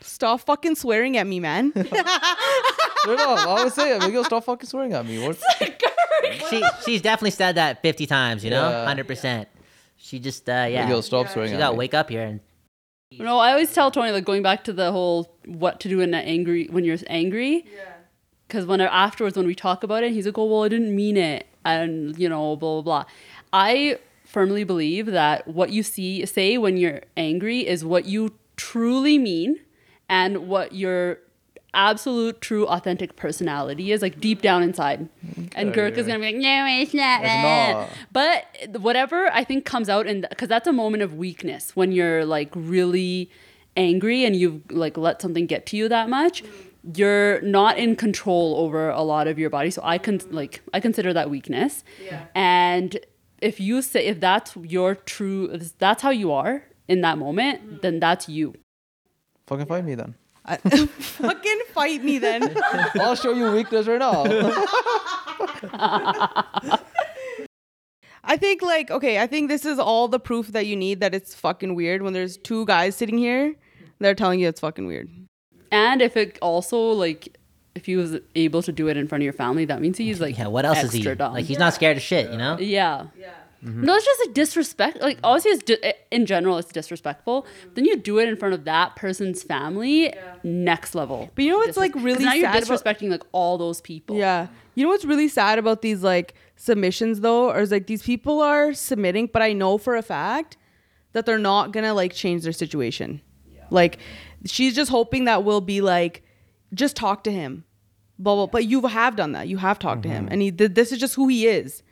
[SPEAKER 1] Stop fucking swearing at me, man. (laughs)
[SPEAKER 3] Straight up, I would say it. Like, yo, stop fucking swearing at me. What?
[SPEAKER 4] She she's definitely said that 50 times, you know?
[SPEAKER 3] Yeah.
[SPEAKER 4] 100%. She just uh yeah.
[SPEAKER 3] Like, yo, stop swearing
[SPEAKER 4] she
[SPEAKER 3] at
[SPEAKER 4] got to
[SPEAKER 3] me.
[SPEAKER 4] wake up here and
[SPEAKER 2] No, I always tell Tony like going back to the whole what to do in an angry when you're angry. Yeah. Because when afterwards when we talk about it, he's like, "Oh well, I didn't mean it," and you know, blah blah blah. I firmly believe that what you see say when you're angry is what you truly mean, and what your absolute true authentic personality is like deep down inside. Mm-hmm. And
[SPEAKER 3] Okay,
[SPEAKER 2] Girk is gonna be like, no, it's not.
[SPEAKER 3] It's
[SPEAKER 2] that."
[SPEAKER 3] not.
[SPEAKER 2] But whatever I think comes out in because that's a moment of weakness when you're like really angry and you've like let something get to you that much. You're not in control over a lot of your body, so I can like I consider that weakness. Yeah. And if you say if that's your true, if that's how you are in that moment, mm. then that's you.
[SPEAKER 3] Fucking fight me then.
[SPEAKER 1] I- (laughs) fucking fight me then. (laughs)
[SPEAKER 3] I'll show you weakness right now. (laughs)
[SPEAKER 1] I think like okay, I think this is all the proof that you need that it's fucking weird when there's two guys sitting here. They're telling you it's fucking weird.
[SPEAKER 2] And if it also like if he was able to do it in front of your family, that means he's like
[SPEAKER 4] yeah, what else is he?
[SPEAKER 2] extra dumb.
[SPEAKER 4] Like he's not scared of shit, you know?
[SPEAKER 2] Yeah. Yeah. Mm-hmm. No, it's just a disrespect. Like obviously, it's di- eh, in general, it's disrespectful. Mm-hmm. Then you do it in front of that person's family, next level.
[SPEAKER 1] But you know what's like
[SPEAKER 2] Disres-
[SPEAKER 1] really
[SPEAKER 2] now you're
[SPEAKER 1] sad about-
[SPEAKER 2] disrespecting like all those people.
[SPEAKER 1] Yeah. You know what's really sad about these like submissions though, or is like these people are submitting, but I know for a fact that they're not gonna like change their situation. Yeah. Like she's just hoping that we'll be like, just talk to him. Blah, blah. But you have done that. You have talked to him, mm-hmm. and he th- this is just who he is.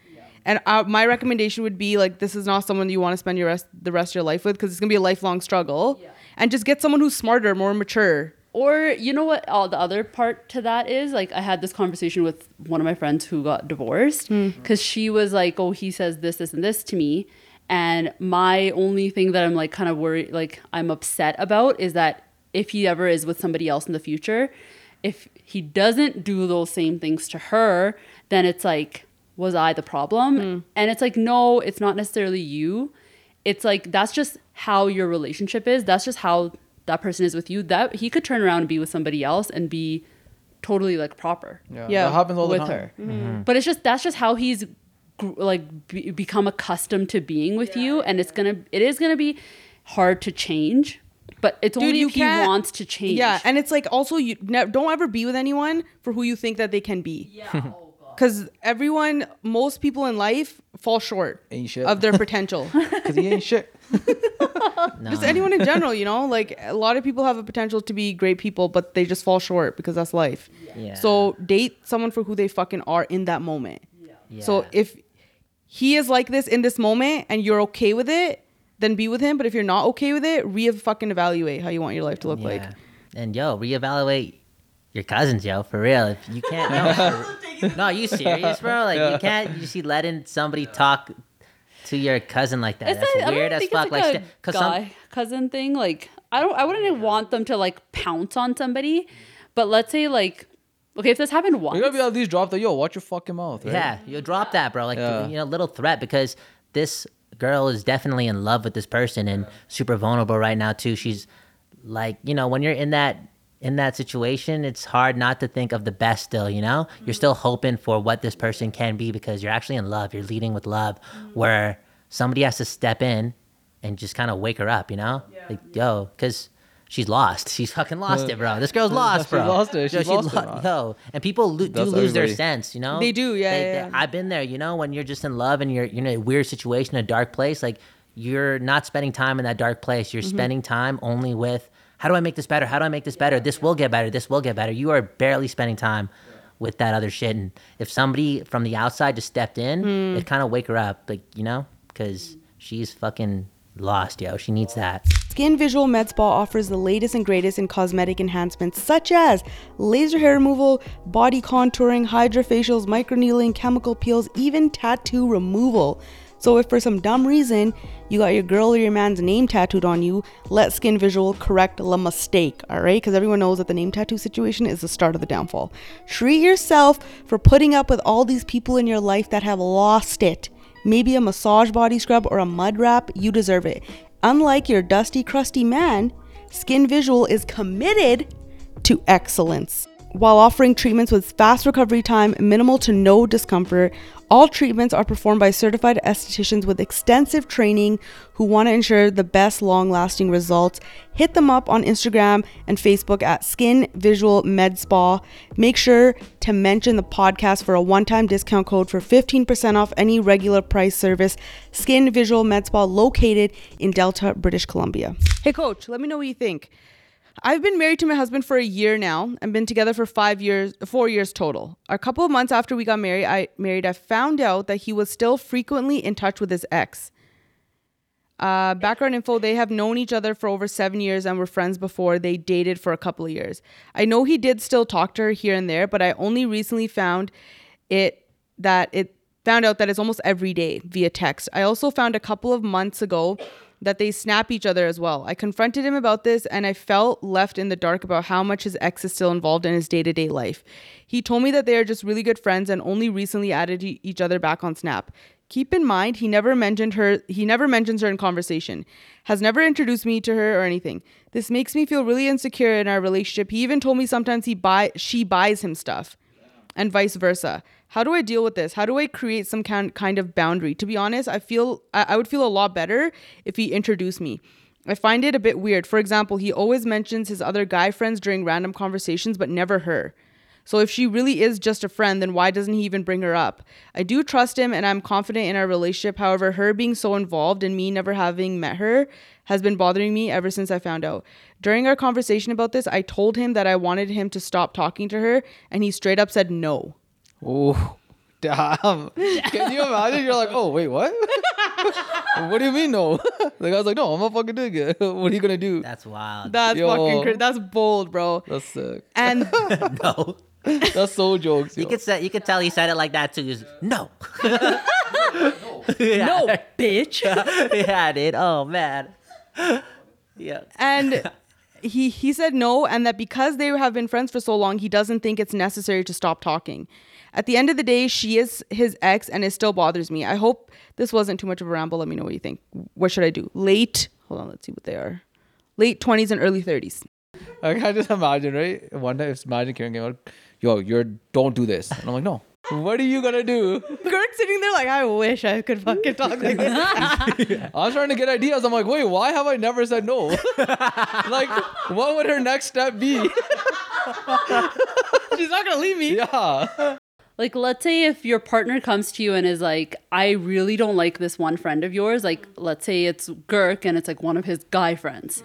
[SPEAKER 1] And uh, my recommendation would be like, this is not someone you want to spend your rest the rest of your life with because it's gonna be a lifelong struggle. And just get someone who's smarter, more mature.
[SPEAKER 2] Or you know what? All the other part to that is like I had this conversation with one of my friends who got divorced because she was like, "Oh, he says this, this, and this to me," and my only thing that I'm like kind of worried, like I'm upset about, is that if he ever is with somebody else in the future, if he doesn't do those same things to her, then it's like, was I the problem? Mm. And it's like, no, it's not necessarily you. It's like that's just how your relationship is. That's just how that person is with you. That he could turn around and be with somebody else and be totally like proper
[SPEAKER 3] Yeah,
[SPEAKER 1] Yeah,
[SPEAKER 3] that happens all the
[SPEAKER 2] with
[SPEAKER 3] time.
[SPEAKER 2] her. Mm-hmm. But it's just that's just how he's like be- become accustomed to being with you, and it's gonna it is gonna be hard to change. But it's only
[SPEAKER 1] you
[SPEAKER 2] if he wants to change.
[SPEAKER 1] Yeah, and it's like also you ne- don't ever be with anyone for who you think that they can be.
[SPEAKER 2] yeah. (laughs)
[SPEAKER 1] Because everyone, most people in life fall short
[SPEAKER 3] Ain't shit.
[SPEAKER 1] of their (laughs) potential.
[SPEAKER 3] Because he ain't shit.
[SPEAKER 4] No. (laughs)
[SPEAKER 1] just anyone in general, you know, like a lot of people have a potential to be great people, but they just fall short because that's life.
[SPEAKER 4] Yeah.
[SPEAKER 1] So date someone for who they fucking are in that moment.
[SPEAKER 4] yeah.
[SPEAKER 1] So if he is like this in this moment and you're okay with it, then be with him. But if you're not okay with it, re fucking evaluate how you want your life to look like.
[SPEAKER 4] Yeah. And yo, reevaluate your cousins, yo, for real. If you can't, no, (laughs) for- no, you serious, bro? Like you can't, you see, letting somebody talk to your cousin like that.
[SPEAKER 2] It's
[SPEAKER 4] That's
[SPEAKER 2] like, I
[SPEAKER 4] weird
[SPEAKER 2] don't
[SPEAKER 4] as
[SPEAKER 2] think
[SPEAKER 4] fuck.
[SPEAKER 2] It's
[SPEAKER 4] Like,
[SPEAKER 2] like,
[SPEAKER 4] st-
[SPEAKER 2] a
[SPEAKER 4] cause some,
[SPEAKER 2] cousin thing. Like I don't. I wouldn't want them to like pounce on somebody. But let's say like, okay, if this happened once,
[SPEAKER 3] You gotta be at least drop the yo. Watch your fucking mouth. Right?
[SPEAKER 4] yeah, you drop that, bro. Like
[SPEAKER 3] Yeah.
[SPEAKER 4] you know, little threat because this girl is definitely in love with this person and super vulnerable right now too. She's like, you know, when you're in that in that situation, it's hard not to think of the best still, you know? You're still hoping for what this person can be because you're actually in love. You're leading with love where somebody has to step in and just kind of wake her up, you know? Like, yo, because she's lost. (laughs) She's fucking lost it, bro. This girl's lost,
[SPEAKER 3] She's
[SPEAKER 4] bro.
[SPEAKER 3] lost it.
[SPEAKER 4] Yo,
[SPEAKER 3] She's lost it,
[SPEAKER 4] lo- Yo, and people lo- do
[SPEAKER 3] That's
[SPEAKER 4] lose their sense, you know?
[SPEAKER 1] They do, yeah, yeah, yeah.
[SPEAKER 4] I've been there, you know, when you're just in love and you're, you're in a weird situation, a dark place, like you're not spending time in that dark place. You're
[SPEAKER 1] Mm-hmm.
[SPEAKER 4] spending time only with how do I make this better? How do I make this better? This will get better. This will get better. You are barely spending time with that other shit. And if somebody from the outside just stepped in,
[SPEAKER 1] Hmm.
[SPEAKER 4] it kind of wake her up, like, you know, because she's fucking lost, yo. She needs that.
[SPEAKER 1] Skin Visual Med Spa offers the latest and greatest in cosmetic enhancements such as laser hair removal, body contouring, hydrofacials, microneedling, chemical peels, even tattoo removal. So if for some dumb reason you got your girl or your man's name tattooed on you, let Skin Visual correct the mistake, all right? Because everyone knows that the name tattoo situation is the start of the downfall. Treat yourself for putting up with all these people in your life that have lost it. Maybe a massage body scrub or a mud wrap, you deserve it. Unlike your dusty, crusty man, Skin Visual is committed to excellence. While offering treatments with fast recovery time, minimal to no discomfort, all treatments are performed by certified estheticians with extensive training who want to ensure the best long lasting results. Hit them up on Instagram and Facebook at Skin Visual Med Spa. Make sure to mention the podcast for a one time discount code for 15% off any regular price service. Skin Visual Med Spa located in Delta, British Columbia. Hey, coach, let me know what you think. I've been married to my husband for a year now and been together for five years, four years total. A couple of months after we got married, I married, I found out that he was still frequently in touch with his ex. Uh, background info: They have known each other for over seven years and were friends before they dated for a couple of years. I know he did still talk to her here and there, but I only recently found it that it found out that it's almost every day via text. I also found a couple of months ago that they snap each other as well. I confronted him about this and I felt left in the dark about how much his ex is still involved in his day to day life. He told me that they are just really good friends and only recently added e- each other back on Snap. Keep in mind, he never mentioned her. He never mentions her in conversation. Has never introduced me to her or anything. This makes me feel really insecure in our relationship. He even told me sometimes he buy she buys him stuff and vice versa. How do I deal with this? How do I create some kind of boundary? To be honest, I feel I would feel a lot better if he introduced me. I find it a bit weird. For example, he always mentions his other guy friends during random conversations, but never her. So if she really is just a friend, then why doesn't he even bring her up? I do trust him and I'm confident in our relationship. However, her being so involved and me never having met her has been bothering me ever since I found out. During our conversation about this, I told him that I wanted him to stop talking to her, and he straight up said no.
[SPEAKER 3] Oh, (laughs) damn. Can you imagine? You're like, oh, wait, what? (laughs) what do you mean, no? (laughs) the guy's like, no, I'm not fucking doing it. what are you going to do?
[SPEAKER 4] That's wild.
[SPEAKER 1] That's
[SPEAKER 3] Yo.
[SPEAKER 1] fucking cra- that's bold, bro.
[SPEAKER 3] That's sick.
[SPEAKER 1] And
[SPEAKER 4] no.
[SPEAKER 3] That's so jokes.
[SPEAKER 4] You
[SPEAKER 3] yo.
[SPEAKER 4] could say you could tell he said it like that too. He's, no.
[SPEAKER 2] No, bitch.
[SPEAKER 4] yeah, dude. Oh man. Yeah.
[SPEAKER 1] and he he said no and that because they have been friends for so long he doesn't think it's necessary to stop talking at the end of the day she is his ex and it still bothers me i hope this wasn't too much of a ramble let me know what you think what should i do late hold on let's see what they are late 20s and early 30s
[SPEAKER 3] I can just imagine, right? One time, if imagine Karen came out, yo, you're don't do this. And I'm like, no. What are you gonna do?
[SPEAKER 1] Kirk's sitting there like i wish i could fucking talk like this (laughs)
[SPEAKER 3] I was trying to get ideas. I'm like, wait, why have I never said no? (laughs) like, what would her next step be? (laughs)
[SPEAKER 1] she's not gonna leave me
[SPEAKER 3] Yeah.
[SPEAKER 2] Like let's say if your partner comes to you and is like i really don't like this one friend of yours like let's say it's Girk and it's like one of his guy friends.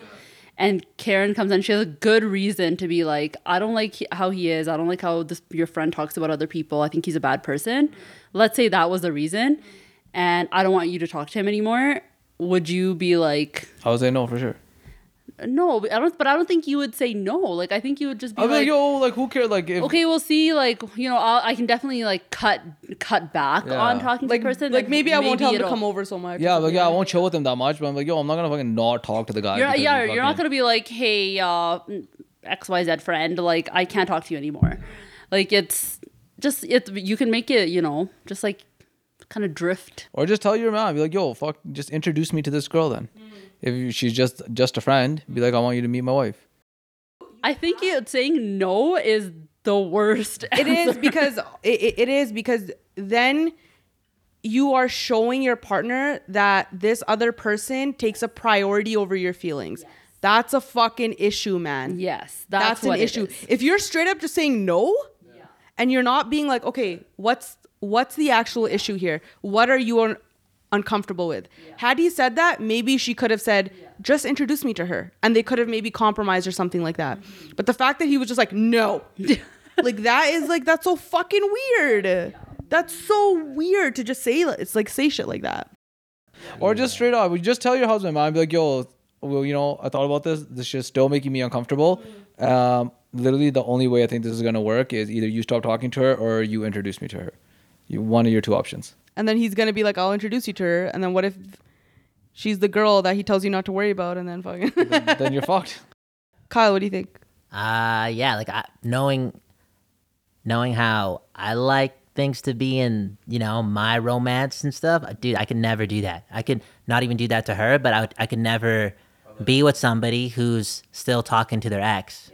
[SPEAKER 2] And karen comes in she has a good reason to be like i don't like how he is. I don't like how this your friend talks about other people. I think he's a bad person. Let's say that was the reason and i don't want you to talk to him anymore. Would you be like
[SPEAKER 3] I would say no for sure.
[SPEAKER 2] No i don't but i don't think you would say no like i think you would just be
[SPEAKER 3] I'd be like,
[SPEAKER 2] like
[SPEAKER 3] yo, like, who cares? Like, if
[SPEAKER 2] okay we'll see like you know I'll, i can definitely like cut cut back
[SPEAKER 3] Yeah.
[SPEAKER 2] on talking
[SPEAKER 1] like
[SPEAKER 2] to the person
[SPEAKER 1] like maybe i won't tell him to come over so much
[SPEAKER 3] yeah, but yeah, I won't chill with him that much. But I'm like, yo, I'm not gonna fucking not talk to the guy.
[SPEAKER 2] you're, yeah
[SPEAKER 3] he
[SPEAKER 2] you're not gonna be like hey uh xyz friend like i can't talk to you anymore like it's just it you can make it you know just like kind of drift
[SPEAKER 3] Or just tell your mom, be like, yo, fuck, just introduce me to this girl then. If she's just just a friend, be like, I want you to meet my wife.
[SPEAKER 2] i think it, saying no is the worst
[SPEAKER 1] It is
[SPEAKER 2] answer.
[SPEAKER 1] because it, it- it is because then you are showing your partner that this other person takes a priority over your feelings. That's a fucking issue, man.
[SPEAKER 2] Yes,
[SPEAKER 1] That's,
[SPEAKER 2] that's,
[SPEAKER 1] an issue.
[SPEAKER 2] is.
[SPEAKER 1] If you're straight up just saying no, and you're not being like, okay, what's what's the actual issue here? What are you un- uncomfortable with? Had he said that, maybe she could have said, just introduce me to her, and they could have maybe compromised or something like that.
[SPEAKER 2] Mm-hmm.
[SPEAKER 1] But the fact that he was just like, no, (laughs) like that is like that's so fucking weird. That's so weird to just say it's like say shit like that.
[SPEAKER 3] Or just straight up, you just tell your husband, man, be like, yo, well, you know, I thought about this. This shit's still making me uncomfortable. Um, literally, the only way I think this is gonna work is either you stop talking to her or you introduce me to her. You one of your two options.
[SPEAKER 1] And then he's gonna be like, I'll introduce you to her. And then what if she's the girl that he tells you not to worry about? And then fucking
[SPEAKER 3] then you're fucked. (laughs)
[SPEAKER 1] Kyle, what do you think?
[SPEAKER 4] Uh yeah, like I, knowing knowing how I like things to be in, you know, my romance and stuff. uh, Dude, I could never do that. I could not even do that to her, but I would, I could never be with somebody who's still talking to their ex.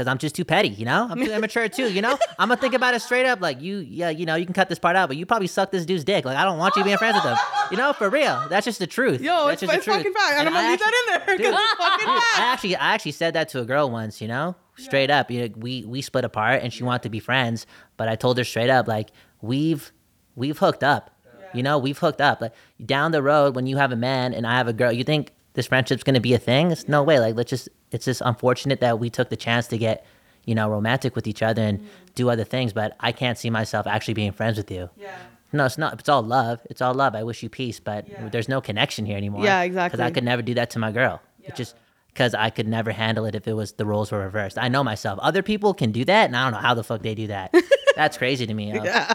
[SPEAKER 4] Cause I'm just too petty, you know. I'm too immature too, you know. (laughs) I'm gonna think about it straight up, like you, yeah, you know, you can cut this part out, but you probably suck this dude's dick. Like I don't want you being friends with him, you know, for real. That's just the truth.
[SPEAKER 1] Yo,
[SPEAKER 4] That's
[SPEAKER 1] it's,
[SPEAKER 4] just
[SPEAKER 1] it's
[SPEAKER 4] the truth.
[SPEAKER 1] fucking fact. And, I'm gonna leave that in there because it's fucking
[SPEAKER 4] Dude,
[SPEAKER 1] fact.
[SPEAKER 4] I actually, I actually said that to a girl once. You know, straight up. You know, we we split apart, and she wanted to be friends, but I told her straight up, like we've we've hooked up. You know, we've hooked up. Like down the road, when you have a man and I have a girl, you think this friendship's gonna be a thing? It's no way. Like let's just. It's just unfortunate that we took the chance to get, you know, romantic with each other and mm-hmm. do other things. But I can't see myself actually being friends with you.
[SPEAKER 1] Yeah.
[SPEAKER 4] No, it's not. It's all love. It's all love. I wish you peace, but there's no connection here anymore.
[SPEAKER 1] Yeah, exactly.
[SPEAKER 4] Because I could never do that to my girl. It just because I could never handle it if it was the roles were reversed. I know myself. Other people can do that, and I don't know how the fuck they do that. (laughs) That's crazy to me. yo. (laughs)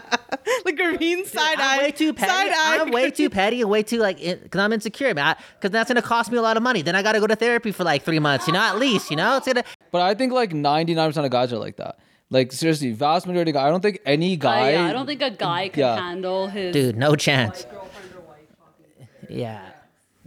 [SPEAKER 1] Like Graveen side
[SPEAKER 4] I'm
[SPEAKER 1] eye.
[SPEAKER 4] way too petty.
[SPEAKER 1] Side eye.
[SPEAKER 4] I'm way too (laughs) petty and way too like because I'm insecure, man. Because that's gonna cost me a lot of money. Then I gotta go to therapy for like three months. You know, at least. You know, it's gonna.
[SPEAKER 3] But I think like 99% of guys are like that. Like seriously, vast majority of guys. I don't think any
[SPEAKER 2] I,
[SPEAKER 3] guy.
[SPEAKER 2] yeah, I don't think a guy could
[SPEAKER 3] Yeah.
[SPEAKER 2] handle his
[SPEAKER 4] Dude, no chance. Yeah.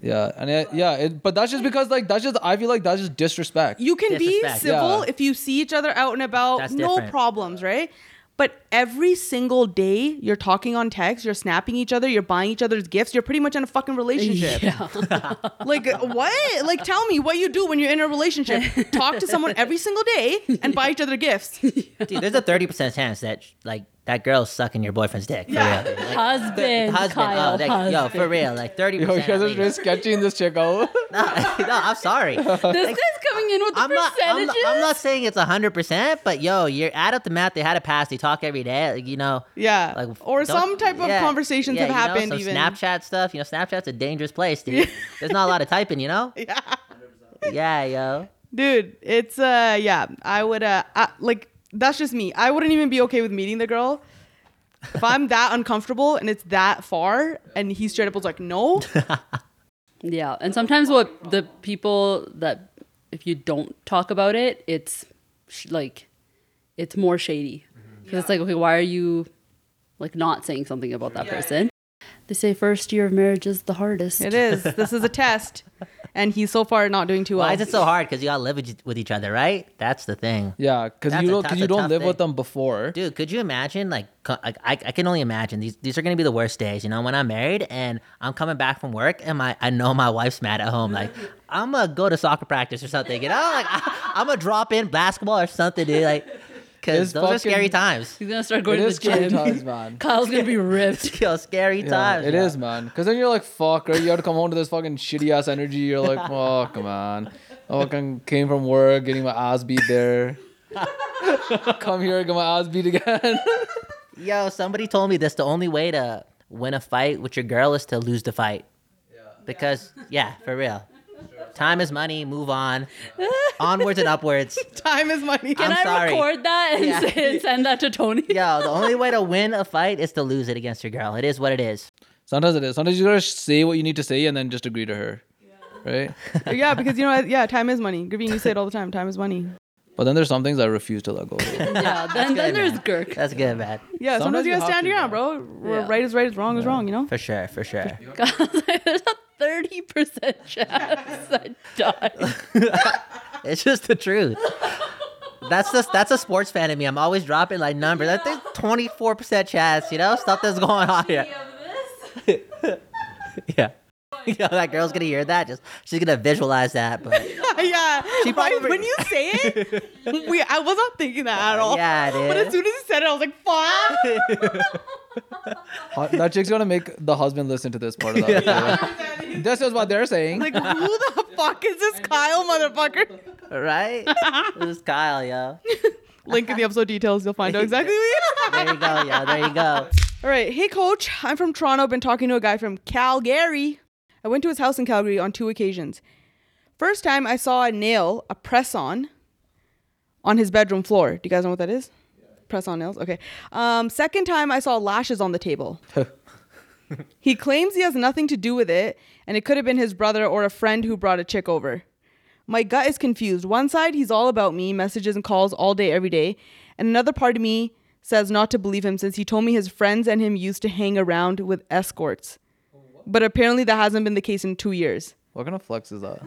[SPEAKER 3] Yeah, and it, yeah, it, but that's just because like that's just I feel like that's just disrespect.
[SPEAKER 1] You can be civil
[SPEAKER 3] Yeah.
[SPEAKER 1] if you see each other out and about,
[SPEAKER 4] That's
[SPEAKER 1] no
[SPEAKER 4] different.
[SPEAKER 1] problems, right? But every single day you're talking on text, you're snapping each other, you're buying each other's gifts, you're pretty much in a fucking relationship.
[SPEAKER 2] Yeah. (laughs)
[SPEAKER 1] Like what? Like tell me what you do when you're in a relationship. Talk to someone every single day and buy each other gifts.
[SPEAKER 4] Dude, there's a thirty percent chance that like that girl's sucking your boyfriend's dick. For
[SPEAKER 1] Yeah.
[SPEAKER 4] real. Like,
[SPEAKER 2] husband,
[SPEAKER 4] husband,
[SPEAKER 2] Kyle,
[SPEAKER 4] oh, like,
[SPEAKER 2] husband.
[SPEAKER 4] yo, for real, like thirty
[SPEAKER 3] Yo, you
[SPEAKER 4] percent.
[SPEAKER 3] guys are just sketching this chick out. (laughs)
[SPEAKER 4] no, no, I'm sorry. (laughs)
[SPEAKER 2] this guy's coming in with
[SPEAKER 4] I'm not, I'm
[SPEAKER 2] percentages.
[SPEAKER 4] not. I'm not saying it's hundred percent, but yo, you're add up the math. They had a pass. They talk every day. Like, you know,
[SPEAKER 1] Yeah.
[SPEAKER 4] like
[SPEAKER 1] or some type of conversations
[SPEAKER 4] yeah,
[SPEAKER 1] have
[SPEAKER 4] you know,
[SPEAKER 1] happened
[SPEAKER 4] some
[SPEAKER 1] even.
[SPEAKER 4] Snapchat stuff. You know, Snapchat's a dangerous place, dude. (laughs) There's not a lot of typing. You know.
[SPEAKER 1] Yeah.
[SPEAKER 4] Yeah, yo.
[SPEAKER 1] Dude, it's uh yeah, I would uh I, like that's just me. I wouldn't even be okay with meeting the girl. If I'm that uncomfortable and it's that far and he straight up was like, "No." (laughs)
[SPEAKER 2] Yeah, and sometimes what the people that if you don't talk about it, it's sh- like it's more shady because it's like okay, why are you like not saying something about that person? They say first year of marriage is the hardest.
[SPEAKER 1] It is. This is a test. And he's so far not doing too well.
[SPEAKER 4] Why is it so hard? Because you gotta live with, with each other, right? That's the thing.
[SPEAKER 3] yeah, because
[SPEAKER 4] That's
[SPEAKER 3] you
[SPEAKER 4] a-
[SPEAKER 3] don't
[SPEAKER 4] that's
[SPEAKER 3] because
[SPEAKER 4] a
[SPEAKER 3] you don't
[SPEAKER 4] tough
[SPEAKER 3] live with
[SPEAKER 4] thing.
[SPEAKER 3] them before.
[SPEAKER 4] Dude, could you imagine? Like, co- like I, I can only imagine these. These are gonna be the worst days. You know, when I'm married and I'm coming back from work, and my I know my wife's mad at home. Like, (laughs) I'm gonna go to soccer practice or something. You know, like I, I'm gonna drop in basketball or something, dude. Like, because
[SPEAKER 3] It's
[SPEAKER 4] those are scary times.
[SPEAKER 2] He's gonna start
[SPEAKER 3] It
[SPEAKER 2] going to the
[SPEAKER 3] is scary
[SPEAKER 2] gym.
[SPEAKER 3] times, man. (laughs)
[SPEAKER 2] Kyle's gonna be ripped. (laughs)
[SPEAKER 4] Yo, scary
[SPEAKER 3] Yeah,
[SPEAKER 4] times.
[SPEAKER 3] it
[SPEAKER 4] yo.
[SPEAKER 3] is, man. Because then you're like, fuck, right? You have to come home to this fucking shitty ass energy. You're like, (laughs) fuck, man. I fucking came from work, getting my ass beat there. come here, get my ass beat again.
[SPEAKER 4] Yo, somebody told me this. The only way to win a fight with your girl is to lose the fight. Yeah. Because yeah, for real. Time is money. Move on. (laughs) Onwards and upwards. (laughs)
[SPEAKER 1] Time is money.
[SPEAKER 2] Can
[SPEAKER 4] I'm
[SPEAKER 2] I
[SPEAKER 4] sorry.
[SPEAKER 2] record that and,
[SPEAKER 4] Yeah. (laughs)
[SPEAKER 2] say- send that to Tony?
[SPEAKER 4] Yo, the only way to win a fight is to lose it against your girl. It is what it is.
[SPEAKER 3] Sometimes it is. Sometimes you gotta say what you need to say and then just agree to her. Right?
[SPEAKER 1] yeah, because you know what? Yeah, time is money. Graveen, you say it all the time. Time is money.
[SPEAKER 3] But then there's some things I refuse to let go. of.
[SPEAKER 2] Yeah, then, then there's Girk.
[SPEAKER 4] That's good, man.
[SPEAKER 1] Yeah, sometimes,
[SPEAKER 3] Sometimes
[SPEAKER 1] you
[SPEAKER 3] you
[SPEAKER 1] gotta stand your ground,
[SPEAKER 3] bro.
[SPEAKER 1] bro.
[SPEAKER 2] Yeah.
[SPEAKER 1] Right is right, is wrong is wrong, you know?
[SPEAKER 4] For sure, for sure.
[SPEAKER 2] there's a 30% chance I die. (laughs)
[SPEAKER 4] It's just the truth. That's just that's a sports fan in me. I'm always dropping like numbers. I think 24% chance, you know, stuff that's going on here. (laughs) yeah. (laughs) Yeah, that girl's gonna hear that. Just she's gonna visualize that. But (laughs)
[SPEAKER 1] yeah.
[SPEAKER 4] She
[SPEAKER 1] I-
[SPEAKER 4] probably-
[SPEAKER 1] when you (laughs) say it, we, I was not thinking that at all.
[SPEAKER 4] Yeah,
[SPEAKER 1] But as soon as he said it, I was like, fuck.
[SPEAKER 3] That chick's gonna make the husband listen to this part of that. video. This is what they're saying.
[SPEAKER 1] like, who the fuck is this Kyle motherfucker?
[SPEAKER 4] right? this is Kyle, yo.
[SPEAKER 1] Link in the episode details. You'll find out exactly who he is.
[SPEAKER 4] There you go, yo. There you go.
[SPEAKER 1] All right. Hey, coach. I'm from Toronto. Been talking to a guy from Calgary. I went to his house in Calgary on two occasions. First time I saw a nail, a press on, on his bedroom floor. Do you guys know what that is? Press on nails. Okay. Um, second time I saw lashes on the table. (laughs) he claims he has nothing to do with it, and it could have been his brother or a friend who brought a chick over. My gut is confused. One side, he's all about me, messages and calls all day, every day. And another part of me says not to believe him since he told me his friends and him used to hang around with escorts. But apparently that hasn't been the case in two years.
[SPEAKER 3] What kind of flex is that?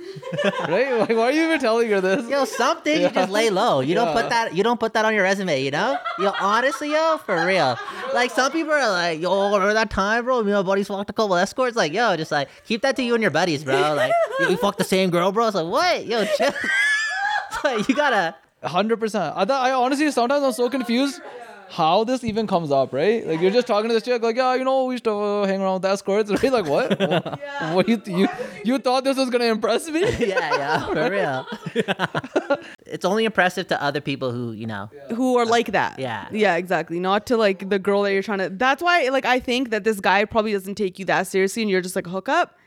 [SPEAKER 3] (laughs) right? Like, why are you even telling her this?
[SPEAKER 4] Yo, something you just lay low. You don't put that. You don't put that on your resume. You know. Yo, honestly, yo, for real. Like some people are like, yo, remember that time, bro? Me and my buddies fucked a couple escorts. Like, yo, just like keep that to you and your buddies, bro. Like, yo, we fucked the same girl, bro. It's like, what? Yo, chill. (laughs) Like, you gotta.
[SPEAKER 3] Hundred percent. I thought I honestly sometimes I'm so confused how this even comes up, right? Like you're just talking to this chick, like, yeah, you know, we used to uh, hang around with escorts, (laughs) right? Like what? (laughs) what, what you you you thought this was gonna impress me? (laughs)
[SPEAKER 4] Yeah, yeah, for real. it's only impressive to other people who, you know.
[SPEAKER 1] Who are like that.
[SPEAKER 4] Yeah.
[SPEAKER 1] Yeah, exactly. Not to like the girl that you're trying to. That's why, like, I think that this guy probably doesn't take you that seriously and you're just like a hookup.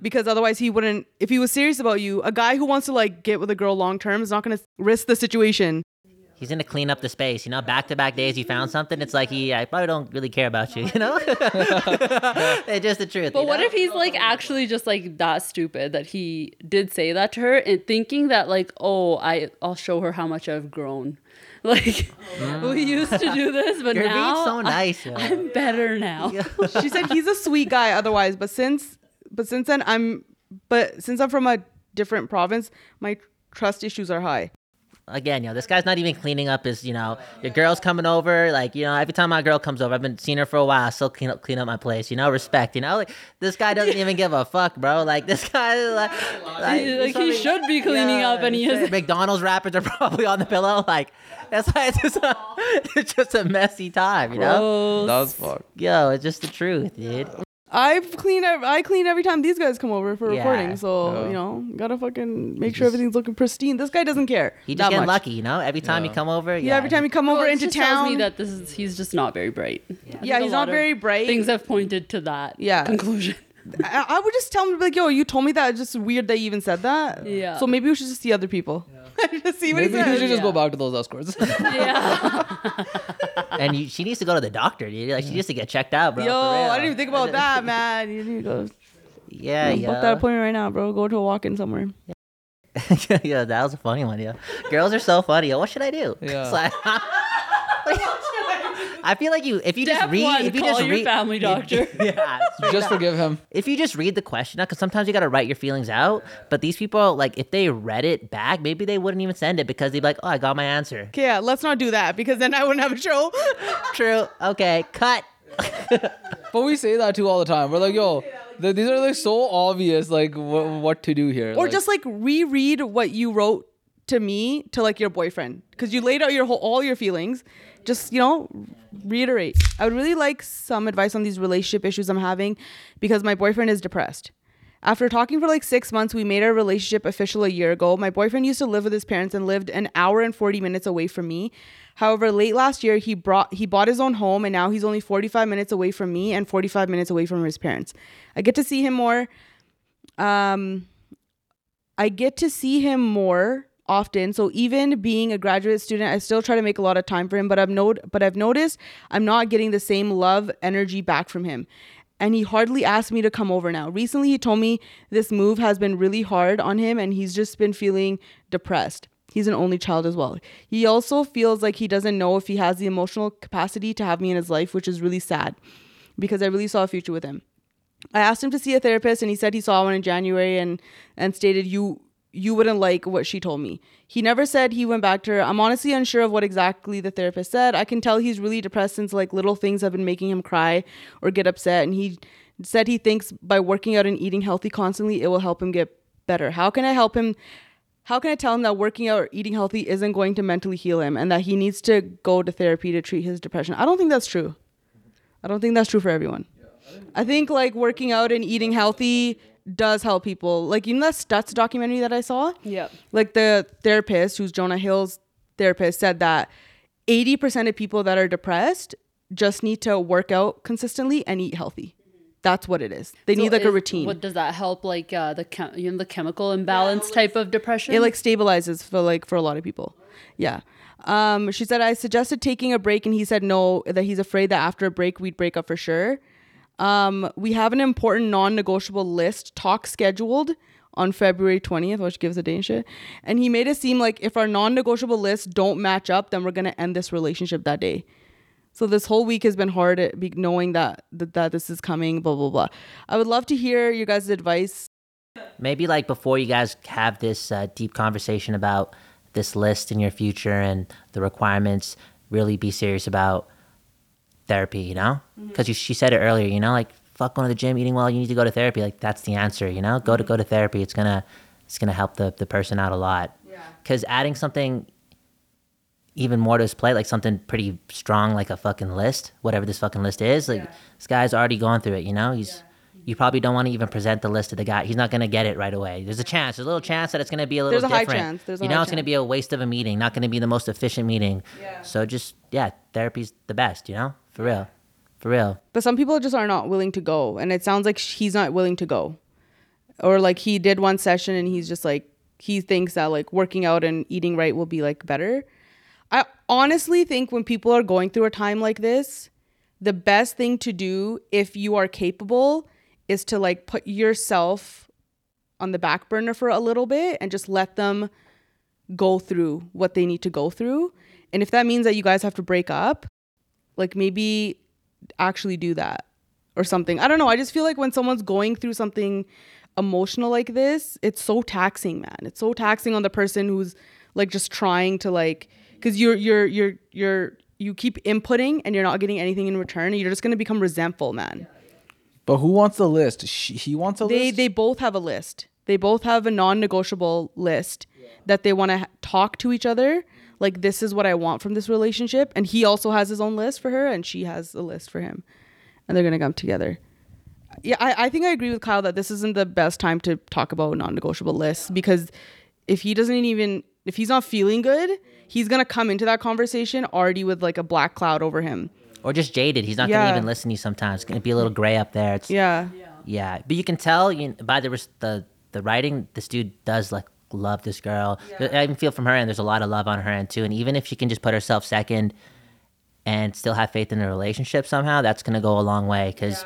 [SPEAKER 1] Because otherwise, he wouldn't. If he was serious about you, a guy who wants to like get with a girl long term is not going to risk the situation.
[SPEAKER 4] He's gonna clean up the space, you know. Back to back days, you found something. It's like he, I probably don't really care about you, you know. (laughs) it's just the truth.
[SPEAKER 2] But
[SPEAKER 4] you
[SPEAKER 2] what if he's like actually just like that stupid that he did say that to her and thinking that like, oh, I I'll show her how much I've grown. (laughs) Like mm. we used to do this, but (laughs)
[SPEAKER 4] You're
[SPEAKER 2] now
[SPEAKER 4] being so nice, yo.
[SPEAKER 2] I'm better now.
[SPEAKER 1] she said he's a sweet guy otherwise, but since but since then I'm but since I'm from a different province, my trust issues are high.
[SPEAKER 4] Again, yo, this guy's not even cleaning up his, you know, your girl's coming over. Like, you know, every time my girl comes over, I've been seeing her for a while, I still clean up, clean up my place, you know, respect, you know, like this guy doesn't even give a fuck, bro. Like, this (laughs) guy, like, like,
[SPEAKER 2] He- like, he should be cleaning up and he
[SPEAKER 4] shit.
[SPEAKER 2] isn't.
[SPEAKER 4] McDonald's wrappers are (laughs) probably on the pillow. Like, that's why it's just a, (laughs) it's just a messy time, you know?
[SPEAKER 3] That's fuck.
[SPEAKER 4] Yo, it's just the truth, dude.
[SPEAKER 1] I've cleaned ev- I clean every time these guys come over for
[SPEAKER 4] Yeah.
[SPEAKER 1] recording, so
[SPEAKER 3] Yeah.
[SPEAKER 1] you know, gotta fucking make sure everything's looking pristine. This guy doesn't care.
[SPEAKER 4] He
[SPEAKER 1] that
[SPEAKER 4] just getting
[SPEAKER 1] much.
[SPEAKER 4] lucky, you know? Every time you
[SPEAKER 3] Yeah.
[SPEAKER 4] come over,
[SPEAKER 1] Yeah, every time you come over
[SPEAKER 2] Well, it
[SPEAKER 1] into
[SPEAKER 2] just tells
[SPEAKER 1] town,
[SPEAKER 2] me that this is he's just not very bright. I
[SPEAKER 1] yeah,
[SPEAKER 2] think
[SPEAKER 1] he's
[SPEAKER 2] a
[SPEAKER 1] not
[SPEAKER 2] of
[SPEAKER 1] very bright.
[SPEAKER 2] Things have pointed to that.
[SPEAKER 1] Yeah.
[SPEAKER 2] Conclusion.
[SPEAKER 1] I, I would just tell him like, "Yo, you told me that. It's just weird that you even said that."
[SPEAKER 2] Yeah.
[SPEAKER 1] So maybe we should just see other people. (laughs) just see what
[SPEAKER 3] Maybe
[SPEAKER 1] he
[SPEAKER 3] you
[SPEAKER 1] says.
[SPEAKER 3] should just go back to those escorts. (laughs) (laughs)
[SPEAKER 2] yeah.
[SPEAKER 4] and you, she needs to go to the doctor, dude. Like, she needs to get checked out, bro.
[SPEAKER 1] Yo. I didn't even think about that, man. You need to go
[SPEAKER 4] Yeah, yeah.
[SPEAKER 1] book that appointment right now, bro. Go to a walk-in somewhere.
[SPEAKER 4] yeah, that was a funny one, yeah. Girls are so funny. Yo, what should I do?
[SPEAKER 3] Yeah.
[SPEAKER 4] It's like- I feel like you if you just read
[SPEAKER 2] one,
[SPEAKER 4] if you
[SPEAKER 2] call
[SPEAKER 4] just
[SPEAKER 2] your
[SPEAKER 4] read
[SPEAKER 2] family (laughs) doctor.
[SPEAKER 4] yeah, (laughs)
[SPEAKER 3] just forgive him.
[SPEAKER 4] if you just read the question because sometimes you gotta write your feelings out. But these people, like, if they read it back, maybe they wouldn't even send it because they'd be like, "Oh, I got my answer."
[SPEAKER 1] Okay, yeah, let's not do that because then I wouldn't have a show. (laughs)
[SPEAKER 4] True. Okay. Cut.
[SPEAKER 3] But we say that too all the time. We're like, yo, th- these are like so obvious, like wh- what to do here.
[SPEAKER 1] or
[SPEAKER 3] Like,
[SPEAKER 1] just like reread what you wrote to me to like your boyfriend because you laid out your whole all your feelings just you know reiterate. I would really like some advice on these relationship issues i'm having because my boyfriend is depressed. After talking for like six months we made our relationship official a year ago. My boyfriend used to live with his parents and lived an hour and 40 minutes away from me. However late last year he brought he bought his own home and now he's only 45 minutes away from me and 45 minutes away from his parents. I get to see him more. Um I get to see him more often. So even being a graduate student, I still try to make a lot of time for him, but I've not but I've noticed I'm not getting the same love energy back from him. And he hardly asks me to come over now. Recently he told me this move has been really hard on him and he's just been feeling depressed. He's an only child as well. He also feels like he doesn't know if he has the emotional capacity to have me in his life, which is really sad because I really saw a future with him. I asked him to see a therapist and he said he saw one in January and and stated you you wouldn't like what she told me. He never said he went back to her. I'm honestly unsure of what exactly the therapist said. I can tell he's really depressed since like little things have been making him cry or get upset and he said he thinks by working out and eating healthy constantly, it will help him get better. How can I help him? How can I tell him that working out or eating healthy isn't going to mentally heal him and that he needs to go to therapy to treat his depression? I don't think that's true. I don't think that's true for everyone. I think like working out and eating healthy does help people. Like you know that Stutz documentary that I saw?
[SPEAKER 2] Yeah.
[SPEAKER 1] Like the therapist, who's Jonah Hill's therapist, said that 80% of people that are depressed just need to work out consistently and eat healthy. That's what it is. They need
[SPEAKER 2] So
[SPEAKER 1] like a routine.
[SPEAKER 2] What does that help? Like uh, the chem- you know the chemical imbalance type of depression.
[SPEAKER 1] it like stabilizes for like for a lot of people yeah um she said i suggested taking a break and he said no that he's afraid that after a break we'd break up for sure um we have an important non-negotiable list talk scheduled on february 20th which gives a date and shit. And he made it seem like if our non-negotiable lists don't match up then we're gonna end this relationship that day. So this whole week has been hard at be knowing that, that that this is coming blah blah blah. I would love to hear your guys advice.
[SPEAKER 4] Maybe like before you guys have this uh, deep conversation about this list in your future and the requirements really be serious about therapy you know because she said it earlier you know like fuck going to the gym eating well you need to go to therapy like that's the answer you know go to go to therapy it's gonna it's gonna help the, the person out a lot Yeah. because adding something even more to his plate like something pretty strong like a fucking list whatever this fucking list is like this guy's already gone through it you know he's you probably don't want to even present the list to the guy. He's not going to get it right away. There's a chance, there's a little chance that it's going to be a little
[SPEAKER 1] There's a high chance, there's a
[SPEAKER 4] you know, it's going to be a waste of a meeting, not going to be the most efficient meeting. Yeah. So just, yeah, therapy's the best, you know? For real. For real.
[SPEAKER 1] but some people just are not willing to go and it sounds like he's not willing to go or like he did one session and he's just like he thinks that like working out and eating right will be like better i honestly think when people are going through a time like this the best thing to do if you are capable is to like put yourself on the back burner for a little bit and just let them go through what they need to go through and if that means that you guys have to break up like maybe actually do that or something. I don't know. I just feel like when someone's going through something emotional like this, it's so taxing, man. It's so taxing on the person who's like just trying to like cuz you're you're you're you're you keep inputting and you're not getting anything in return and you're just going to become resentful, man.
[SPEAKER 3] But who wants the list? She, he wants a
[SPEAKER 1] They
[SPEAKER 3] list.
[SPEAKER 1] they both have a list. They both have a non-negotiable list that they want to ha- talk to each other. Like this is what I want from this relationship, and he also has his own list for her, and she has a list for him, and they're gonna come together. Yeah, I, I think I agree with Kyle that this isn't the best time to talk about non-negotiable lists because if he doesn't even if he's not feeling good, he's gonna come into that conversation already with like a black cloud over him.
[SPEAKER 4] Or just jaded. He's not gonna even listen to you sometimes. It's to be a little gray up there. It's,
[SPEAKER 1] Yeah.
[SPEAKER 4] Yeah, but you can tell you by the the the writing, this dude does like love this girl. I even feel from her end, there's a lot of love on her end too. And even if she can just put herself second and still have faith in the relationship somehow, that's gonna go a long way. Because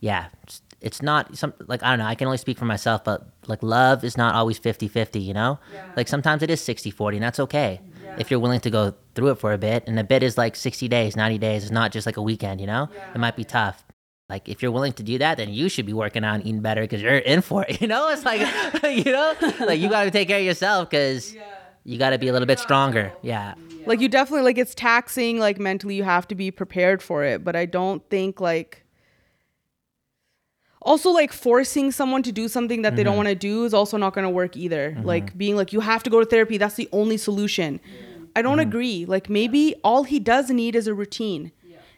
[SPEAKER 4] yeah, it's, it's not some like I don't know. I can only speak for myself, but like love is not always 50-50, You know, like sometimes it is 60-40, and that's okay. If you're willing to go through it for a bit, and a bit is like 60 days, 90 days, it's not just like a weekend, you know? It might be tough. Like if you're willing to do that, then you should be working on eating better because you're in for it. (laughs) You know, it's like (laughs) you know, like you got to take care of yourself because you got to be a little bit stronger. Yeah,
[SPEAKER 1] like you definitely like it's taxing like mentally you have to be prepared for it but i don't think like also like forcing someone to do something that they don't mm-hmm. want to do is also not going to work either. Mm-hmm. Like being like you have to go to therapy that's the only solution. I don't mm-hmm. agree. Like maybe all he does need is a routine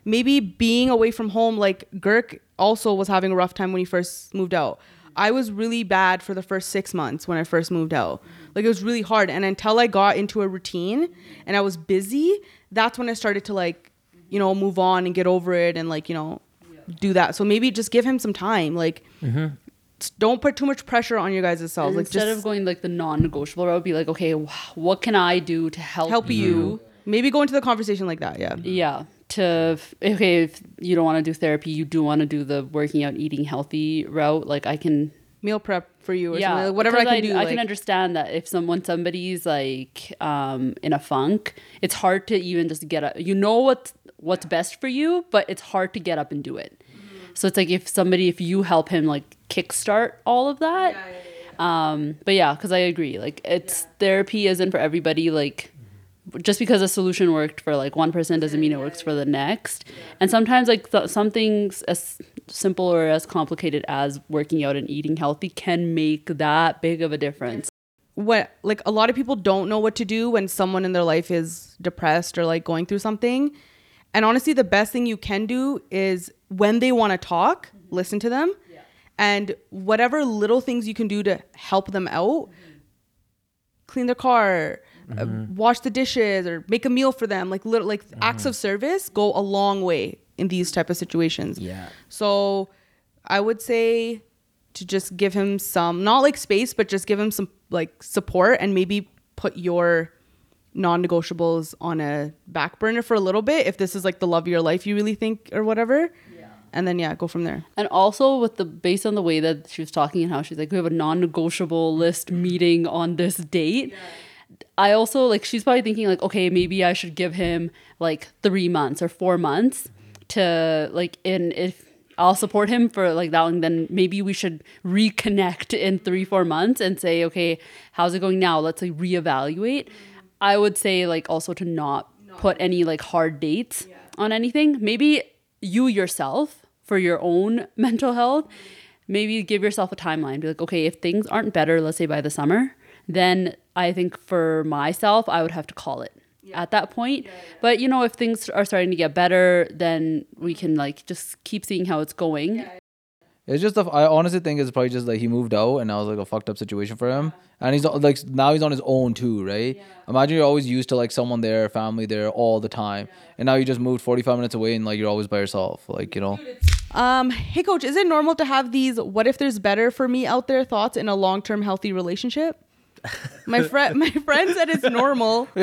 [SPEAKER 1] maybe being away from home like Girk also was having a rough time when he first moved out. I was really bad for the first six months when i first moved out. Like it was really hard. And until i got into a routine and i was busy that's when i started to like you know move on and get over it and like you know do that. So maybe just give him some time. Like mm-hmm. s- don't put too much pressure on your guys' selves. Like
[SPEAKER 2] Instead
[SPEAKER 1] just
[SPEAKER 2] of going like the non-negotiable route, be like, okay, wh- what can I do to help,
[SPEAKER 1] help you. Maybe go into the conversation like that yeah.
[SPEAKER 2] Yeah. To okay, if you don't want to do therapy, you do want to do the working out, eating healthy route. Like I can
[SPEAKER 1] meal prep for you or
[SPEAKER 2] yeah,
[SPEAKER 1] something like, whatever i can do
[SPEAKER 2] I
[SPEAKER 1] like,
[SPEAKER 2] can understand that if someone somebody's like um in a funk, it's hard to even just get up. You know what's what's best for you, but it's hard to get up and do it. So it's like if somebody, if you help him like kickstart all of that. Um, but yeah, because I agree. Like it's therapy isn't for everybody. Like just because a solution worked for like one person doesn't mean it works for the next. And sometimes like th- some things, as simple or as complicated as working out and eating healthy can make that big of a difference.
[SPEAKER 1] what like a lot of people don't know what to do when someone in their life is depressed or like going through something. And honestly, the best thing you can do is when they want to talk, mm-hmm. listen to them. And whatever little things you can do to help them out, clean their car, uh, wash the dishes or make a meal for them, like little like acts of service go a long way in these type of situations.
[SPEAKER 4] Yeah.
[SPEAKER 1] So I would say to just give him some not like space, but just give him some like support and maybe put your non-negotiables on a back burner for a little bit if this is like the love of your life you really think or whatever. And then yeah, go from there.
[SPEAKER 2] And also with the based on the way that she was talking and how she's like, we have a non-negotiable list meeting on this date. I also like she's probably thinking like, okay, maybe I should give him like three months or four months to like in if I'll support him for like that long, then maybe we should reconnect in three, four months and say, okay, how's it going now? Let's like reevaluate. I would say like also to not put any like hard dates on anything. Maybe you yourself for your own mental health, maybe give yourself a timeline. Be like, okay, if things aren't better, let's say by the summer, then I think for myself, I would have to call it at that point. But you know, if things are starting to get better, then we can like just keep seeing how it's going.
[SPEAKER 3] It's just, a, I honestly think it's probably just like he moved out and now it's like a fucked up situation for him. And he's like, now he's on his own too, right? Imagine you're always used to like someone there, family there all the time. And now you just moved 45 minutes away and like you're always by yourself. Like, you know?
[SPEAKER 1] Um, hey coach, is it normal to have these what if there's better for me out there thoughts in a long-term healthy relationship? My friend my friend said it's normal. (laughs)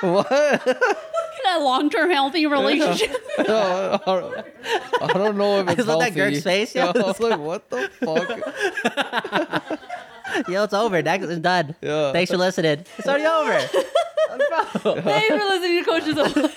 [SPEAKER 1] What?
[SPEAKER 2] That long term healthy relationship. (laughs)
[SPEAKER 3] I don't know if (laughs)
[SPEAKER 4] I
[SPEAKER 3] it's
[SPEAKER 4] just looked at
[SPEAKER 3] healthy.
[SPEAKER 4] Gert's face,
[SPEAKER 3] Yeah,
[SPEAKER 4] yeah.
[SPEAKER 3] I was like, what the fuck?
[SPEAKER 4] Yo, it's over. That is done.
[SPEAKER 3] Yeah.
[SPEAKER 4] Thanks for listening. It's already over.
[SPEAKER 2] Thanks for listening to Coach's Advice.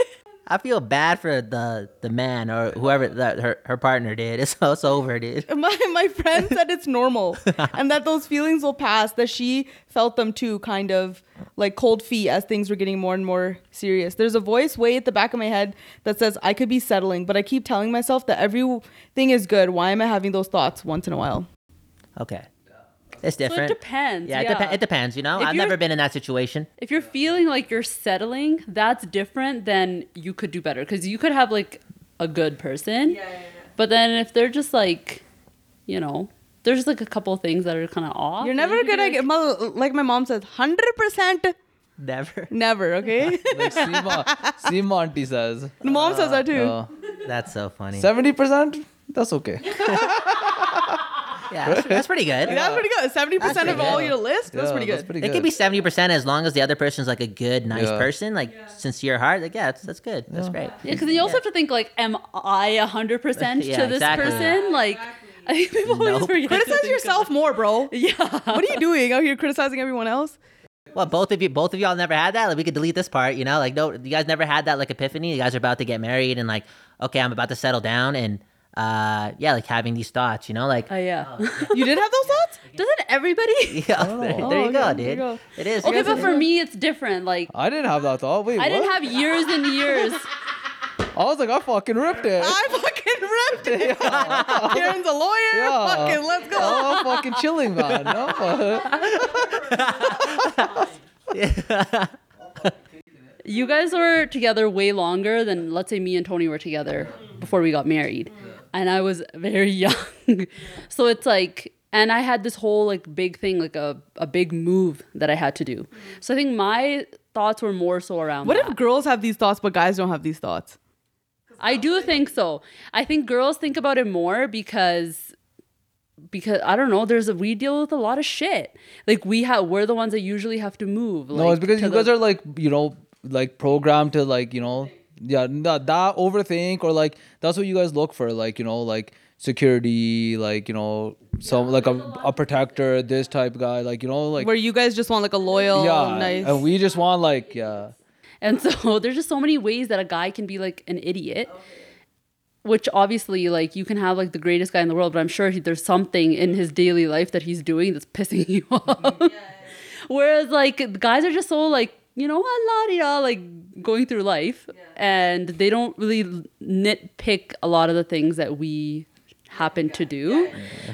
[SPEAKER 4] I feel bad for the the man or whoever that her, her partner did. (laughs) It's, it's over, dude. (laughs)
[SPEAKER 1] My my friend said it's normal and that those feelings will pass, that she felt them too, kind of like cold feet as things were getting more and more serious. There's a voice way at the back of my head that says I could be settling, but I keep telling myself that everything is good. Why am I having those thoughts once in a while?
[SPEAKER 4] Okay. It's
[SPEAKER 2] So it
[SPEAKER 4] different.
[SPEAKER 2] depends.
[SPEAKER 4] yeah,
[SPEAKER 2] Yeah,
[SPEAKER 4] It, depe- it depends. You know,
[SPEAKER 2] If
[SPEAKER 4] I've never been in that situation.
[SPEAKER 2] If you're feeling like you're settling, that's different than you could do better because you could have like a good person. Yeah, yeah, But then if they're just like, you know, there's like a couple things that are kind of off.
[SPEAKER 1] You're never gonna
[SPEAKER 2] be
[SPEAKER 1] get like my mom says, hundred percent
[SPEAKER 4] Never. (laughs)
[SPEAKER 1] never. Okay, (laughs)
[SPEAKER 3] Like Seema, Seema auntie says.
[SPEAKER 1] mom says that too.
[SPEAKER 3] Uh,
[SPEAKER 4] That's so funny.
[SPEAKER 3] 70%? That's okay. (laughs)
[SPEAKER 4] yeah, that's, that's pretty good.
[SPEAKER 1] That's pretty good. Seventy percent of
[SPEAKER 4] pretty
[SPEAKER 1] all
[SPEAKER 4] good.
[SPEAKER 1] your list. That's
[SPEAKER 3] Yeah,
[SPEAKER 1] pretty good.
[SPEAKER 3] That's pretty
[SPEAKER 4] It could be seventy percent as long as the other person's like a good, nice
[SPEAKER 3] Yeah.
[SPEAKER 4] person, like sincere heart. Like, yeah, that's, that's good. That's great.
[SPEAKER 2] Yeah, because you also have to think like, am I a hundred percent (laughs)
[SPEAKER 4] Yeah,
[SPEAKER 2] to this
[SPEAKER 4] exactly.
[SPEAKER 2] person? Like, I think people always
[SPEAKER 4] Nope.
[SPEAKER 2] forget. to
[SPEAKER 1] Criticize
[SPEAKER 2] think of
[SPEAKER 1] yourself more, bro.
[SPEAKER 2] Yeah.
[SPEAKER 1] What are you doing out here criticizing everyone else?
[SPEAKER 4] Well, both of you, both of y'all never had that. Like, we could delete this part. You know, like, no, you guys never had that like epiphany. You guys are about to get married, and like, okay, I'm about to settle down, and uh, yeah, like having these thoughts. You know, like,
[SPEAKER 2] Oh yeah.
[SPEAKER 1] You did have those thoughts? (laughs)
[SPEAKER 2] Doesn't everybody? (laughs)
[SPEAKER 4] yeah, there, there
[SPEAKER 1] Oh,
[SPEAKER 4] you
[SPEAKER 1] okay,
[SPEAKER 4] go,
[SPEAKER 1] there
[SPEAKER 4] dude.
[SPEAKER 1] you go.
[SPEAKER 4] It is.
[SPEAKER 2] Okay, but for
[SPEAKER 4] is.
[SPEAKER 2] me, it's different. Like,
[SPEAKER 3] I didn't have that thought. Wait,
[SPEAKER 2] I didn't have years and years. (laughs)
[SPEAKER 3] I was like, I fucking ripped it.
[SPEAKER 1] I fucking ripped it. Karen's a lawyer.
[SPEAKER 3] Yeah.
[SPEAKER 1] Fucking let's go.
[SPEAKER 3] Oh, fucking chilling, man. No,
[SPEAKER 2] You guys were together way longer than, let's say, me and Tony were together before we got married. And I was very (laughs) young. so it's like, and I had this whole like big thing, like a, a big move that I had to do. So I think my thoughts were more so around
[SPEAKER 1] What
[SPEAKER 2] that.
[SPEAKER 1] if girls have these thoughts but guys don't have these thoughts?
[SPEAKER 2] I do think so. I think girls think about it more because because I don't know, there's a we deal with a lot of shit. Like we have we're the ones that usually have to move.
[SPEAKER 3] no, it's because
[SPEAKER 2] to
[SPEAKER 3] you guys
[SPEAKER 2] the-
[SPEAKER 3] are like, you know, like programmed to like, you know, yeah, that, that overthink or like that's what you guys look for, like, you know, like security, like, you know, some like a, a protector, this type guy, like, you know, like
[SPEAKER 1] Where you guys just want like a loyal,
[SPEAKER 3] yeah,
[SPEAKER 1] nice.
[SPEAKER 3] and we just want like, yeah,
[SPEAKER 2] And so (laughs) there's just so many ways that a guy can be like an idiot. Which obviously, like, you can have like the greatest guy in the world, but I'm sure he, there's something in his daily life that he's doing that's pissing (laughs) you off. Mm-hmm. Whereas, like, guys are just so like, you know, la di da, like going through life, and they don't really nitpick a lot of the things that we happened to do.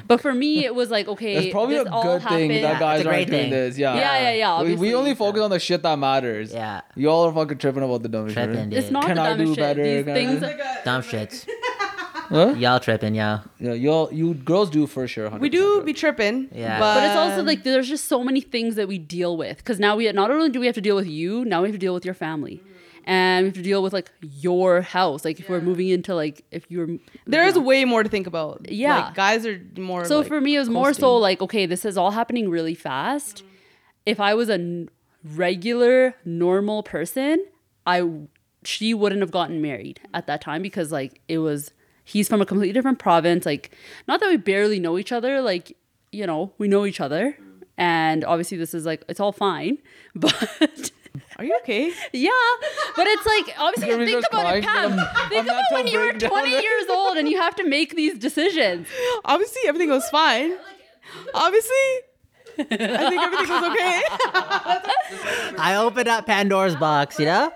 [SPEAKER 2] But for me, it was like, okay,
[SPEAKER 3] It's probably
[SPEAKER 2] this
[SPEAKER 3] a
[SPEAKER 2] all
[SPEAKER 3] good thing
[SPEAKER 2] happened.
[SPEAKER 3] that guys aren't
[SPEAKER 4] great
[SPEAKER 3] doing this. Yeah.
[SPEAKER 2] Yeah, yeah, yeah,
[SPEAKER 3] We, we only focus on the shit that matters.
[SPEAKER 4] Yeah.
[SPEAKER 3] You all are fucking tripping about the dumb shit.
[SPEAKER 4] Tripping.
[SPEAKER 2] It's not
[SPEAKER 3] Can
[SPEAKER 2] the
[SPEAKER 3] I do
[SPEAKER 2] shit.
[SPEAKER 3] better,
[SPEAKER 2] These
[SPEAKER 3] kinda
[SPEAKER 2] things.
[SPEAKER 3] thing?
[SPEAKER 4] Dumb shits. (laughs)
[SPEAKER 3] Huh?
[SPEAKER 4] Y'all tripping, yo.
[SPEAKER 3] Yeah, y'all, you girls do for sure. 100%
[SPEAKER 1] We do be tripping.
[SPEAKER 4] Yeah.
[SPEAKER 1] But,
[SPEAKER 2] But it's also like there's just so many things that we deal with because now we not only do we have to deal with you, now we have to deal with your family, mm-hmm. and we have to deal with like your house. Like if we're moving into like if you're
[SPEAKER 1] there is way more to think about.
[SPEAKER 2] Yeah.
[SPEAKER 1] Like, guys are more.
[SPEAKER 2] So
[SPEAKER 1] like,
[SPEAKER 2] for me, it was more so like, okay, this is all happening really fast. Mm-hmm. If I was a n- regular, normal person, I she wouldn't have gotten married at that time because like it was he's from a completely different province. Like, not that we barely know each other. Like, you know, we know each other, and obviously this is like it's all fine, (laughs) but.
[SPEAKER 1] Are you okay?
[SPEAKER 2] Yeah, but it's like obviously
[SPEAKER 3] Jeremy
[SPEAKER 2] think
[SPEAKER 3] starts
[SPEAKER 2] about it, Pam.
[SPEAKER 3] from a-
[SPEAKER 2] Think
[SPEAKER 3] a
[SPEAKER 2] about when you were
[SPEAKER 3] breakdown.
[SPEAKER 2] 20 years old and you have to make these decisions.
[SPEAKER 1] Obviously, everything was fine. Obviously, I think everything was okay. (laughs)
[SPEAKER 4] I opened up Pandora's box, you know?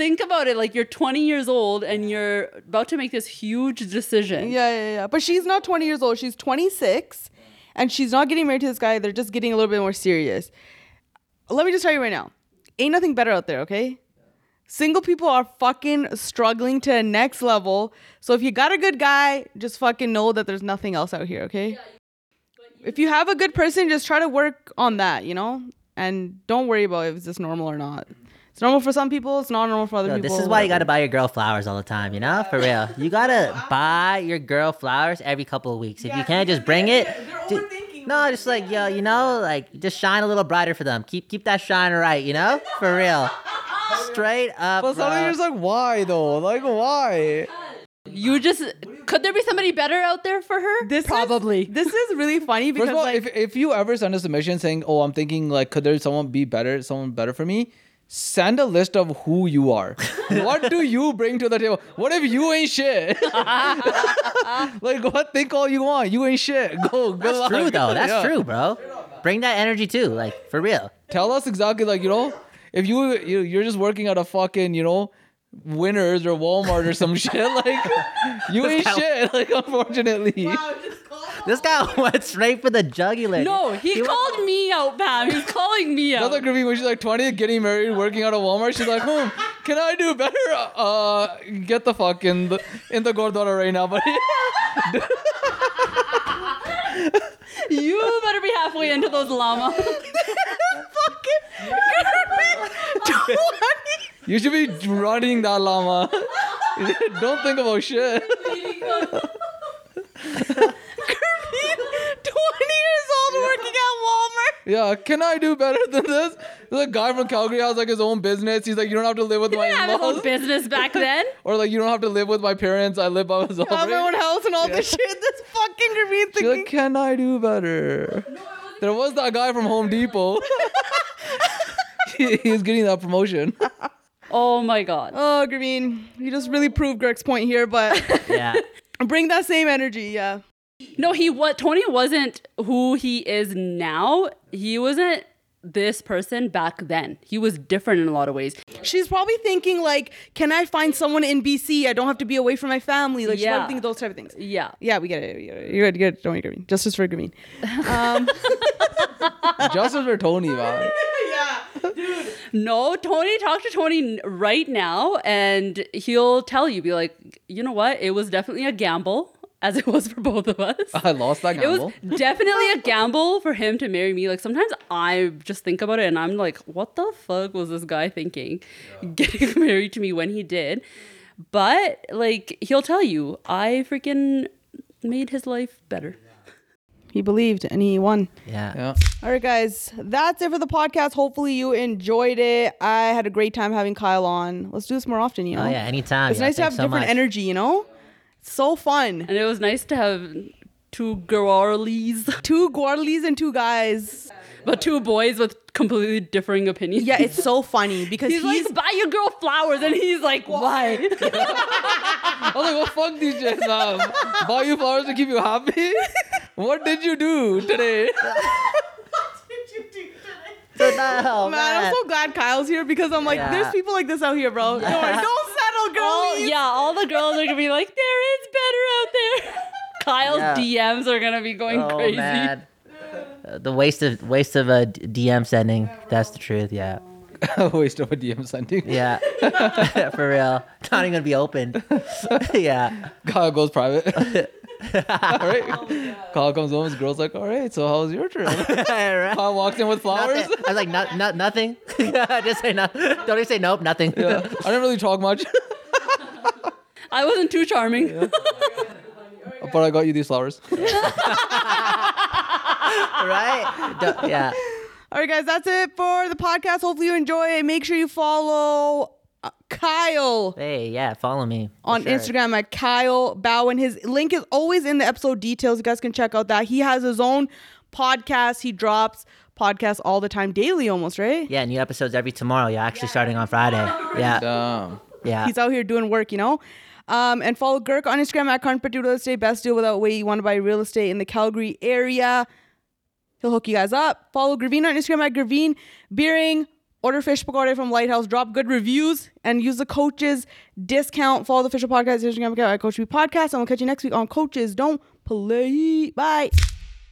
[SPEAKER 2] Think about it like you're 20 years old and you're about to make this huge decision.
[SPEAKER 1] Yeah, yeah, yeah. But she's not 20 years old. She's 26, and she's not getting married to this guy. They're just getting a little bit more serious. Let me just tell you right now, ain't nothing better out there. Okay. Single people are fucking struggling to a next level. So if you got a good guy, just fucking know that there's nothing else out here, okay? If you have a good person, just try to work on that, you know? And don't worry about if it's just normal or not. It's normal for some people, it's not normal for other
[SPEAKER 4] Yo,
[SPEAKER 1] people.
[SPEAKER 4] this is why you gotta buy your girl flowers all the time, you know? For real. You gotta buy your girl flowers every couple of weeks. If you can't just bring it. ju- no, just like yo, you know, like just shine a little brighter for them. Keep keep that shine right, you know? For real. Straight up.
[SPEAKER 3] But something
[SPEAKER 4] bro.
[SPEAKER 3] is like, why though? Like, why?
[SPEAKER 2] You just could there be somebody better out there for her?
[SPEAKER 1] This is-
[SPEAKER 2] probably.
[SPEAKER 1] this is really funny because
[SPEAKER 3] First of all,
[SPEAKER 1] like,
[SPEAKER 3] if, if you ever send a submission saying, "Oh, I'm thinking like, could there someone be better, someone better for me?" Send a list of who you are. (laughs) what do you bring to the table? What if you ain't shit? (laughs) like, what? Think all you want. You ain't shit. Go. Good
[SPEAKER 4] That's
[SPEAKER 3] luck.
[SPEAKER 4] true though. That's
[SPEAKER 3] Yeah.
[SPEAKER 4] true, bro. Bring that energy too, like for real.
[SPEAKER 3] Tell us exactly like you know, if you, you you're just working at a fucking you know. Winners or Walmart or some (laughs) shit like (laughs) you ain't
[SPEAKER 4] guy-
[SPEAKER 3] shit (laughs) like unfortunately
[SPEAKER 4] This guy went straight for the jugular.
[SPEAKER 2] no, he,
[SPEAKER 4] went-
[SPEAKER 2] called me out, Pam. He's calling me out.
[SPEAKER 3] That's like Gravy when she's like 20, getting married, working at a Walmart. She's like, hmm, can I do better? Uh, get the fuck in the in the Gurdwara right now, buddy.
[SPEAKER 2] you better be halfway into those llama.
[SPEAKER 3] You should be running that llama. Don't think about shit.
[SPEAKER 1] 20 years old working at Walmart.
[SPEAKER 3] Yeah, can I do better than this? There's a guy from Calgary has like his own business. He's like, you don't have to live with
[SPEAKER 2] He
[SPEAKER 3] my
[SPEAKER 2] didn't have his own
[SPEAKER 3] in-laws.
[SPEAKER 2] business back then. (laughs)
[SPEAKER 3] Or like, you don't have to live with my parents. I live by (laughs) myself.
[SPEAKER 1] Have my own house and all this shit. This fucking
[SPEAKER 3] She's
[SPEAKER 1] thinking.
[SPEAKER 3] like, can I do better? There was that guy from Home Depot. (laughs) he, he's getting that promotion.
[SPEAKER 2] Oh my god.
[SPEAKER 1] oh, Graveen, you just really proved Greg's point here, but (laughs)
[SPEAKER 4] Yeah.
[SPEAKER 1] bring that same energy, yeah.
[SPEAKER 2] No, he what Tony wasn't who he is now. He wasn't this person back then. He was different in a lot of ways.
[SPEAKER 1] She's probably thinking like, can I find someone in BC? I don't have to be away from my family. Like, she's
[SPEAKER 2] Yeah.
[SPEAKER 1] probably thinking those type of things.
[SPEAKER 2] Yeah.
[SPEAKER 1] Yeah, we get it. We get it. You're good. You're good. Don't worry, Graveen. Justice for Graveen.
[SPEAKER 3] Um, (laughs) Justice for Tony, man. (laughs)
[SPEAKER 2] No, Tony, talk to Tony right now and he'll tell you, be like, you know what? It was definitely a gamble, as it was for both of us.
[SPEAKER 3] I lost that gamble.
[SPEAKER 2] It was (laughs) definitely a gamble for him to marry me. Like sometimes I just think about it and I'm like, what the fuck was this guy thinking (laughs) getting married to me when he did? But like he'll tell you, I freaking made his life better.
[SPEAKER 1] He believed and he won.
[SPEAKER 4] Yeah.
[SPEAKER 3] yeah.
[SPEAKER 1] All right, guys, that's it for the podcast. Hopefully, you enjoyed it. I had a great time having Kyle on. Let's do this more often, you oh, know?
[SPEAKER 4] Oh yeah, anytime.
[SPEAKER 1] It's
[SPEAKER 4] yo.
[SPEAKER 1] nice to have
[SPEAKER 4] so
[SPEAKER 1] different
[SPEAKER 4] much.
[SPEAKER 1] energy, you know? It's so fun.
[SPEAKER 2] And it was nice to have two girlies, (laughs)
[SPEAKER 1] Two Guadalis and two guys.
[SPEAKER 2] but two boys with completely differing opinions.
[SPEAKER 1] Yeah, it's so (laughs) funny because
[SPEAKER 2] He's,
[SPEAKER 1] he's,
[SPEAKER 2] like, buy your girl flowers, and he's like, why? (laughs)
[SPEAKER 3] I was like, well, fuck these shit, man. Buy you flowers to keep you happy? what did you do today? What did you do today?
[SPEAKER 4] So now,
[SPEAKER 1] man, I'm so glad Kyle's here because I'm like,
[SPEAKER 4] Yeah.
[SPEAKER 1] there's people like this out here, bro. Don't worry, don't settle, girl.
[SPEAKER 2] all, yeah, all the girls are gonna be like, there is better out there. (laughs) Kyle's
[SPEAKER 4] Yeah.
[SPEAKER 2] DMs are gonna be going
[SPEAKER 4] oh
[SPEAKER 2] crazy.
[SPEAKER 4] man. Uh, the waste of waste of a DM sending. That's the truth. Yeah. (laughs)
[SPEAKER 3] Waste of a DM sending.
[SPEAKER 4] Yeah. (laughs) For real. Not even gonna be opened. yeah.
[SPEAKER 3] Kyle goes private. (laughs) all right. Oh Kyle comes home. His girl's like, all right. So how was your trip? (laughs)
[SPEAKER 4] Right?
[SPEAKER 3] Kyle walks in with flowers.
[SPEAKER 4] Nothing. I was like, not, not, nothing. (laughs) Just say no. Don't even say nope, nothing.
[SPEAKER 3] Yeah. I didn't really talk much,
[SPEAKER 2] I wasn't too charming.
[SPEAKER 3] but I got you these flowers.
[SPEAKER 4] right? Don't- yeah.
[SPEAKER 1] All right, guys, that's it for the podcast. Hopefully, you enjoy it. Make sure you follow Kyle
[SPEAKER 4] Hey, yeah. Follow me
[SPEAKER 1] on
[SPEAKER 4] sure.
[SPEAKER 1] Instagram at Kyle Bowen. His link is always in the episode details. You guys can check out that. He has his own podcast. He drops podcasts all the time, daily almost, right?
[SPEAKER 4] Yeah, new episodes every tomorrow. Yeah, actually starting on Friday. Yeah,
[SPEAKER 3] Damn.
[SPEAKER 4] yeah.
[SPEAKER 1] He's out here doing work, you know? Um, and follow Girk on Instagram at Carpenter Real Estate. Best deal without wait. You want to buy real estate in the Calgary area. He'll hook you guys up. Follow Graveen on Instagram at Graveen Beering. Order fish pakora from Lighthouse. Drop good reviews and use the coaches discount. Follow the official podcast Instagram account at Coach B Podcast. And we'll catch you next week on Coaches Don't Play. Bye.